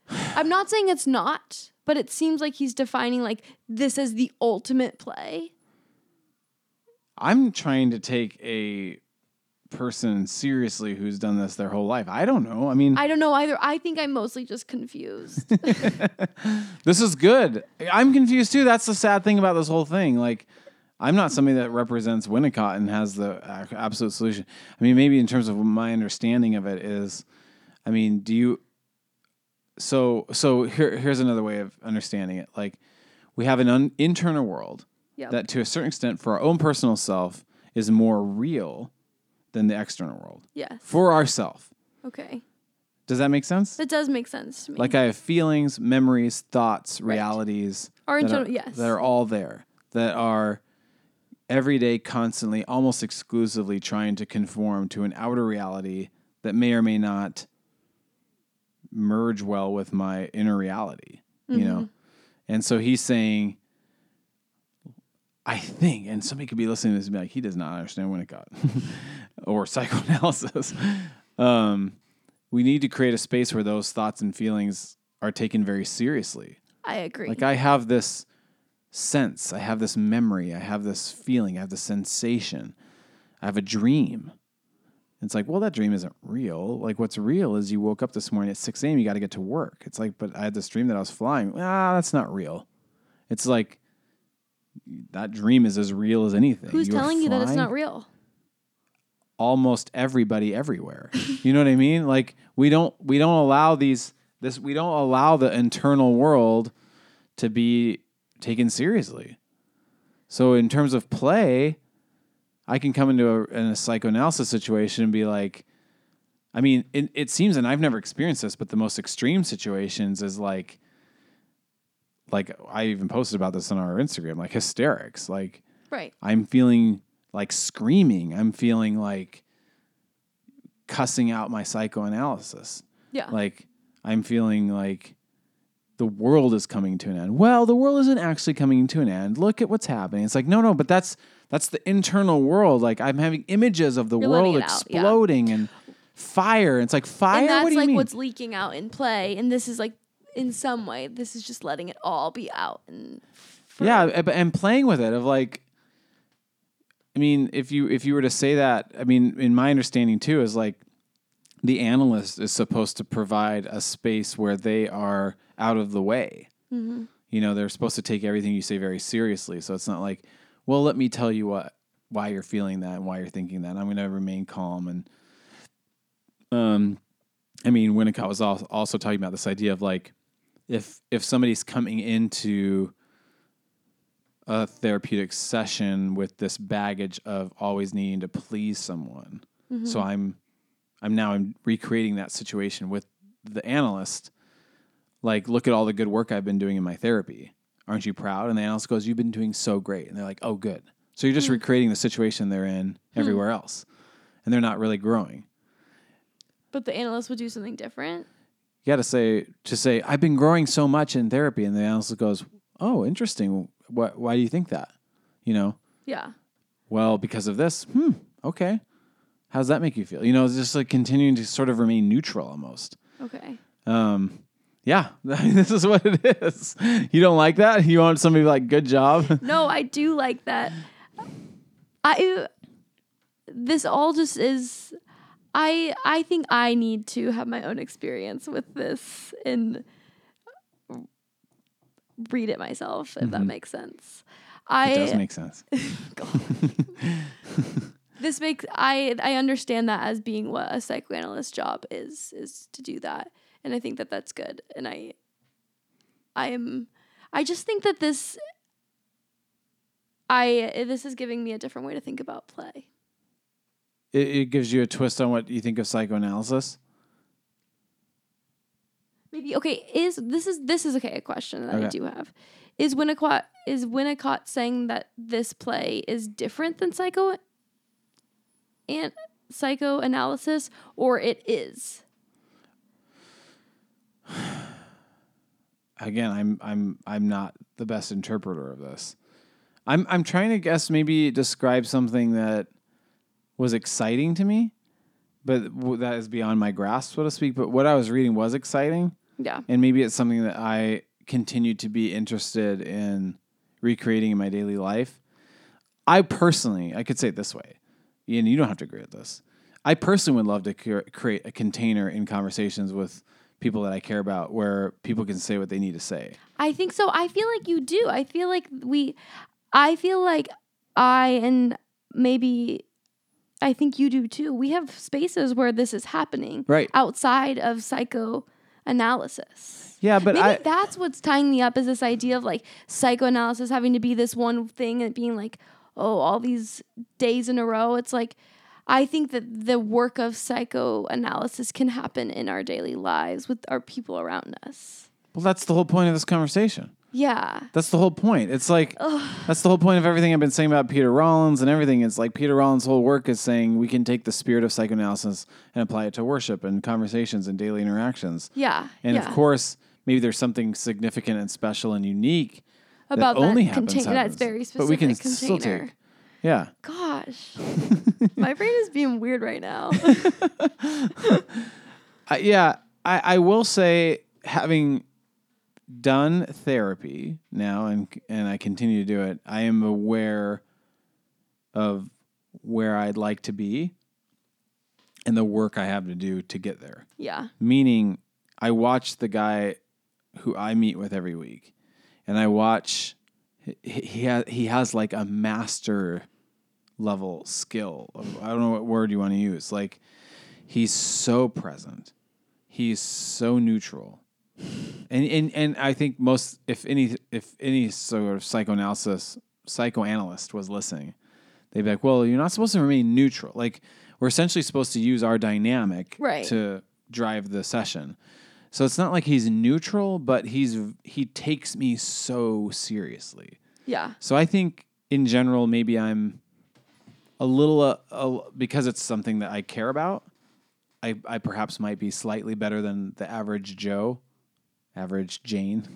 I'm not saying it's not, but it seems like he's defining like this as the ultimate play. I'm trying to take a person seriously who's done this their whole life. I don't know. I mean, I don't know either. I think I'm mostly just confused. [LAUGHS] [LAUGHS] this is good. I'm confused too. That's the sad thing about this whole thing. Like, I'm not somebody that represents Winnicott and has the absolute solution. I mean, maybe in terms of my understanding of it is, I mean, do you? So, so here, here's another way of understanding it. Like, we have an un, internal world Yep. that, to a certain extent, for our own personal self, is more real than the external world yes. for ourself. Okay. Does that make sense? That does make sense to me. Like I have feelings, memories, thoughts, realities Our that, internal- are, yes. that are all there, that are every day, constantly, almost exclusively trying to conform to an outer reality that may or may not merge well with my inner reality, you mm-hmm. know? And so he's saying, I think, and somebody could be listening to this and be like, he does not understand Winnicott [LAUGHS] or [LAUGHS] psychoanalysis. um, we need to create a space where those thoughts and feelings are taken very seriously. I agree. Like I have this sense, I have this memory, I have this feeling, I have this sensation, I have a dream. It's like, well, that dream isn't real. Like, what's real is you woke up this morning at 6 a.m., you got to get to work. It's like, but I had this dream that I was flying. Ah, that's not real. It's like, that dream is as real as anything. Who's You telling you that it's not real? Almost everybody everywhere. you know what I mean? Like we don't we don't allow these this we don't allow the internal world to be taken seriously. So in terms of play, I can come into a, in a psychoanalysis situation and be like, I mean, it, it seems, and I've never experienced this, but the most extreme situations is like, like I even posted about this on our Instagram, like hysterics, like Right. I'm feeling like screaming. I'm feeling like cussing out my psychoanalysis. Yeah. Like I'm feeling like the world is coming to an end. Well, the world isn't actually coming to an end. Look at what's happening. It's like, no, no, but that's that's the internal world. Like I'm having images of the You're world out, yeah. exploding and fire. It's like fire. and that's what do you like mean? what's leaking out in play and this is like in some way this is just letting it all be out and for- yeah, but- and playing with it of like, I mean, if you if you were to say that, I mean, in my understanding too is like, the analyst is supposed to provide a space where they are out of the way. Mm-hmm. You know, they're supposed to take everything you say very seriously. So it's not like, well, let me tell you what why you're feeling that and why you're thinking that. I'm going to remain calm and um I mean, Winnicott was al- also talking about this idea of like if if somebody's coming into a therapeutic session with this baggage of always needing to please someone. Mm-hmm. So I'm I'm now I'm recreating that situation with the analyst. Like, look at all the good work I've been doing in my therapy. Aren't you proud? And the analyst goes, You've been doing so great. And they're like, Oh, good. So you're just mm. recreating the situation they're in hmm. everywhere else. And they're not really growing. but the analyst would do something different You got to say, to say, I've been growing so much in therapy. And the analyst goes, Oh, interesting. What, why do you think that? You know, yeah well, because of this. Hmm. Okay. How does that make you feel? You know, it's just like continuing to sort of remain neutral almost. okay Um, yeah, [LAUGHS] this is what it is. You don't like that? You want somebody like, good job? [LAUGHS] no i do like that i this all just is i i think i need to have my own experience with this and read it myself if that mm-hmm. makes sense i it does make sense. [LAUGHS] [LAUGHS] this makes I I understand that as being what a psychoanalyst job is is to do that, and I think that that's good. And I I am I just think that this I this is giving me a different way to think about play. It, it gives you a twist on what you think of psychoanalysis. Maybe okay is this is this is okay a question that I do have is Winnicott is Winnicott saying that this play is different than psycho and psychoanalysis or it is [SIGHS] Again, I'm I'm I'm not the best interpreter of this. I'm I'm trying to guess maybe describe something that was exciting to me, but that is beyond my grasp, so to speak. But what I was reading was exciting. Yeah and maybe it's something that I continue to be interested in recreating in my daily life. I personally, I could say it this way, and you don't have to agree with this. I personally would love to cre- create a container in conversations with people that I care about where people can say what they need to say. I think so. I feel like you do. I feel like we, I feel like I and maybe I think you do too. We have spaces where this is happening, Right. outside of psychoanalysis. Yeah, but maybe I that's what's tying me up is this idea of like psychoanalysis having to be this one thing and being like, oh, all these days in a row. It's like I think that the work of psychoanalysis can happen in our daily lives with our people around us. well, that's the whole point of this conversation. Yeah. That's the whole point. It's like that's the whole point of everything I've been saying about Peter Rollins and everything. It's like Peter Rollins' whole work is saying we can take the spirit of psychoanalysis and apply it to worship and conversations and daily interactions. Yeah. And yeah. of course, maybe there's something significant and special and unique about that only that happens, container. That's happens. very But specific we can container. still take. Yeah. Gosh, [LAUGHS] my brain is being weird right now. [LAUGHS] I, yeah, I, I will say having done therapy now and and I continue to do it, I am aware of where I'd like to be and the work I have to do to get there. yeah. Meaning I watch the guy who I meet with every week and I watch he has, he has like a master level skill. I don't know what word you want to use. Like he's so present. He's so neutral. And and and I think most if any if any sort of psychoanalysis psychoanalyst was listening, they'd be like, "Well, you're not supposed to remain neutral. Like we're essentially supposed to use our dynamic Right. to drive the session." So it's not like he's neutral, but he's he takes me so seriously. Yeah. So I think in general, maybe I'm a little uh, uh, because it's something that I care about. I, I perhaps might be slightly better than the average Joe average Jane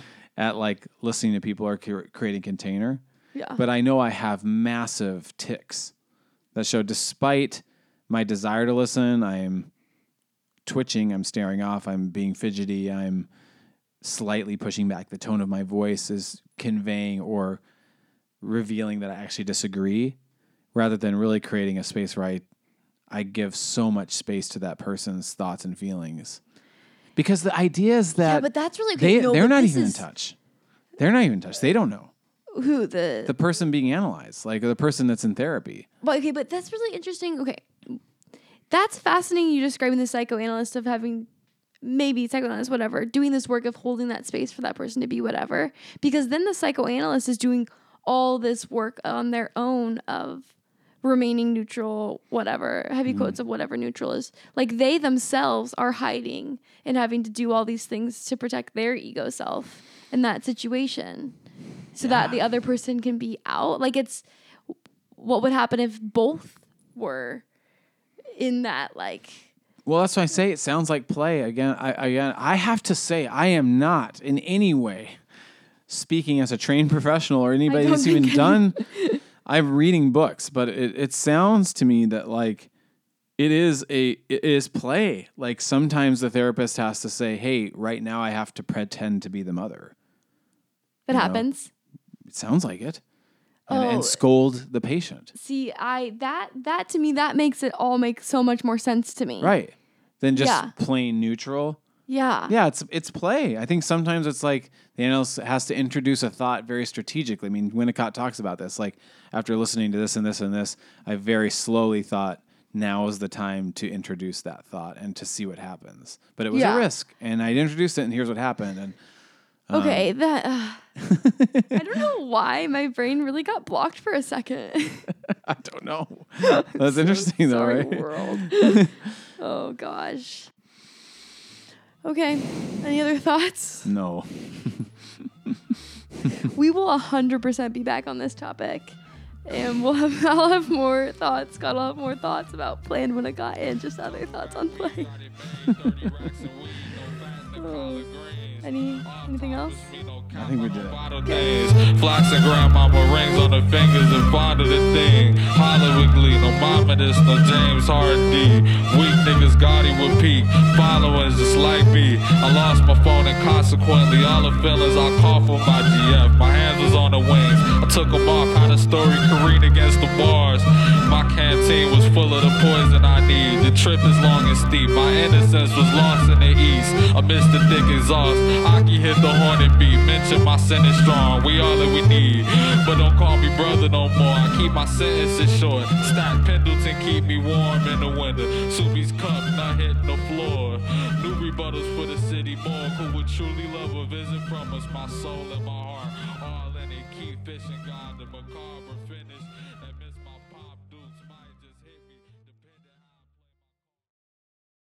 [LAUGHS] at like listening to people or creating container. Yeah. But I know I have massive ticks that show despite my desire to listen, I'm twitching, I'm staring off, I'm being fidgety, I'm slightly pushing back. The tone of my voice is conveying or revealing that I actually disagree rather than really creating a space where I, I give so much space to that person's thoughts and feelings. Because the idea is that yeah, but that's really okay. they, no, they're but not this even in touch. They're not even in touch. They don't know. Who the, The person being analyzed, like the person that's in therapy. But okay, but that's really interesting. Okay. That's fascinating you describing the psychoanalyst of having maybe psychoanalyst, whatever, doing this work of holding that space for that person to be whatever. Because then the psychoanalyst is doing all this work on their own of remaining neutral, whatever, heavy mm. quotes of whatever neutral is. Like they themselves are hiding and having to do all these things to protect their ego self in that situation. So that the other person can be out. Like it's what would happen if both were in that like Well, that's why I say it sounds like play. Again, I again I have to say I am not in any way speaking as a trained [LAUGHS] professional or anybody that's even done. [LAUGHS] I'm reading books, but it, it sounds to me that like it is a it is play. Like sometimes the therapist has to say, "Hey, right now I have to pretend to be the mother." that You know? happens. It sounds like it, and, Oh. and scold the patient. See, I that that to me that makes it all make so much more sense to me. Right. Than just Yeah. plain neutral. Yeah. Yeah, it's it's play. I think sometimes it's like the analyst has to introduce a thought very strategically. I mean, Winnicott talks about this. Like after listening to this and this and this, I very slowly thought now is the time to introduce that thought and to see what happens. But it was Yeah. a risk, and I introduced it, and here's what happened. And Okay, [LAUGHS] that uh, I don't know why my brain really got blocked for a second. I don't know. [LAUGHS] That's interesting, though, right? world. [LAUGHS] oh gosh. Okay. Any other thoughts? No. we will 100% be back on this topic. And we'll have I'll have more thoughts. Got a lot more thoughts about playing Winnicott and just other thoughts on play. Oh, any anything else? I think we did it. Bottle days, flocks and grandmama rings on the fingers and fond of the thing. Hollywood Glee, no mama this, no James Hardy. Weak niggas gaudy with peak, followers just like me. I lost my phone and consequently all the feelings I call for my GF. My hands was on the wings, I took them off, had a story careen against the bars. My canteen was full of the poison I need. The trip is long and steep, my innocence was lost in the east. Amidst the thick exhaust, Aki hit the horn and beat. Mention my sentence strong, we all that we need. But don't call me brother no more. I keep my sentences short. Stack Pendleton keep me warm in the winter. Soupy's cup not hitting the floor. New rebuttals for the city more. Who would truly love a visit from us? My soul and my heart, all in it. Keep fishing, God.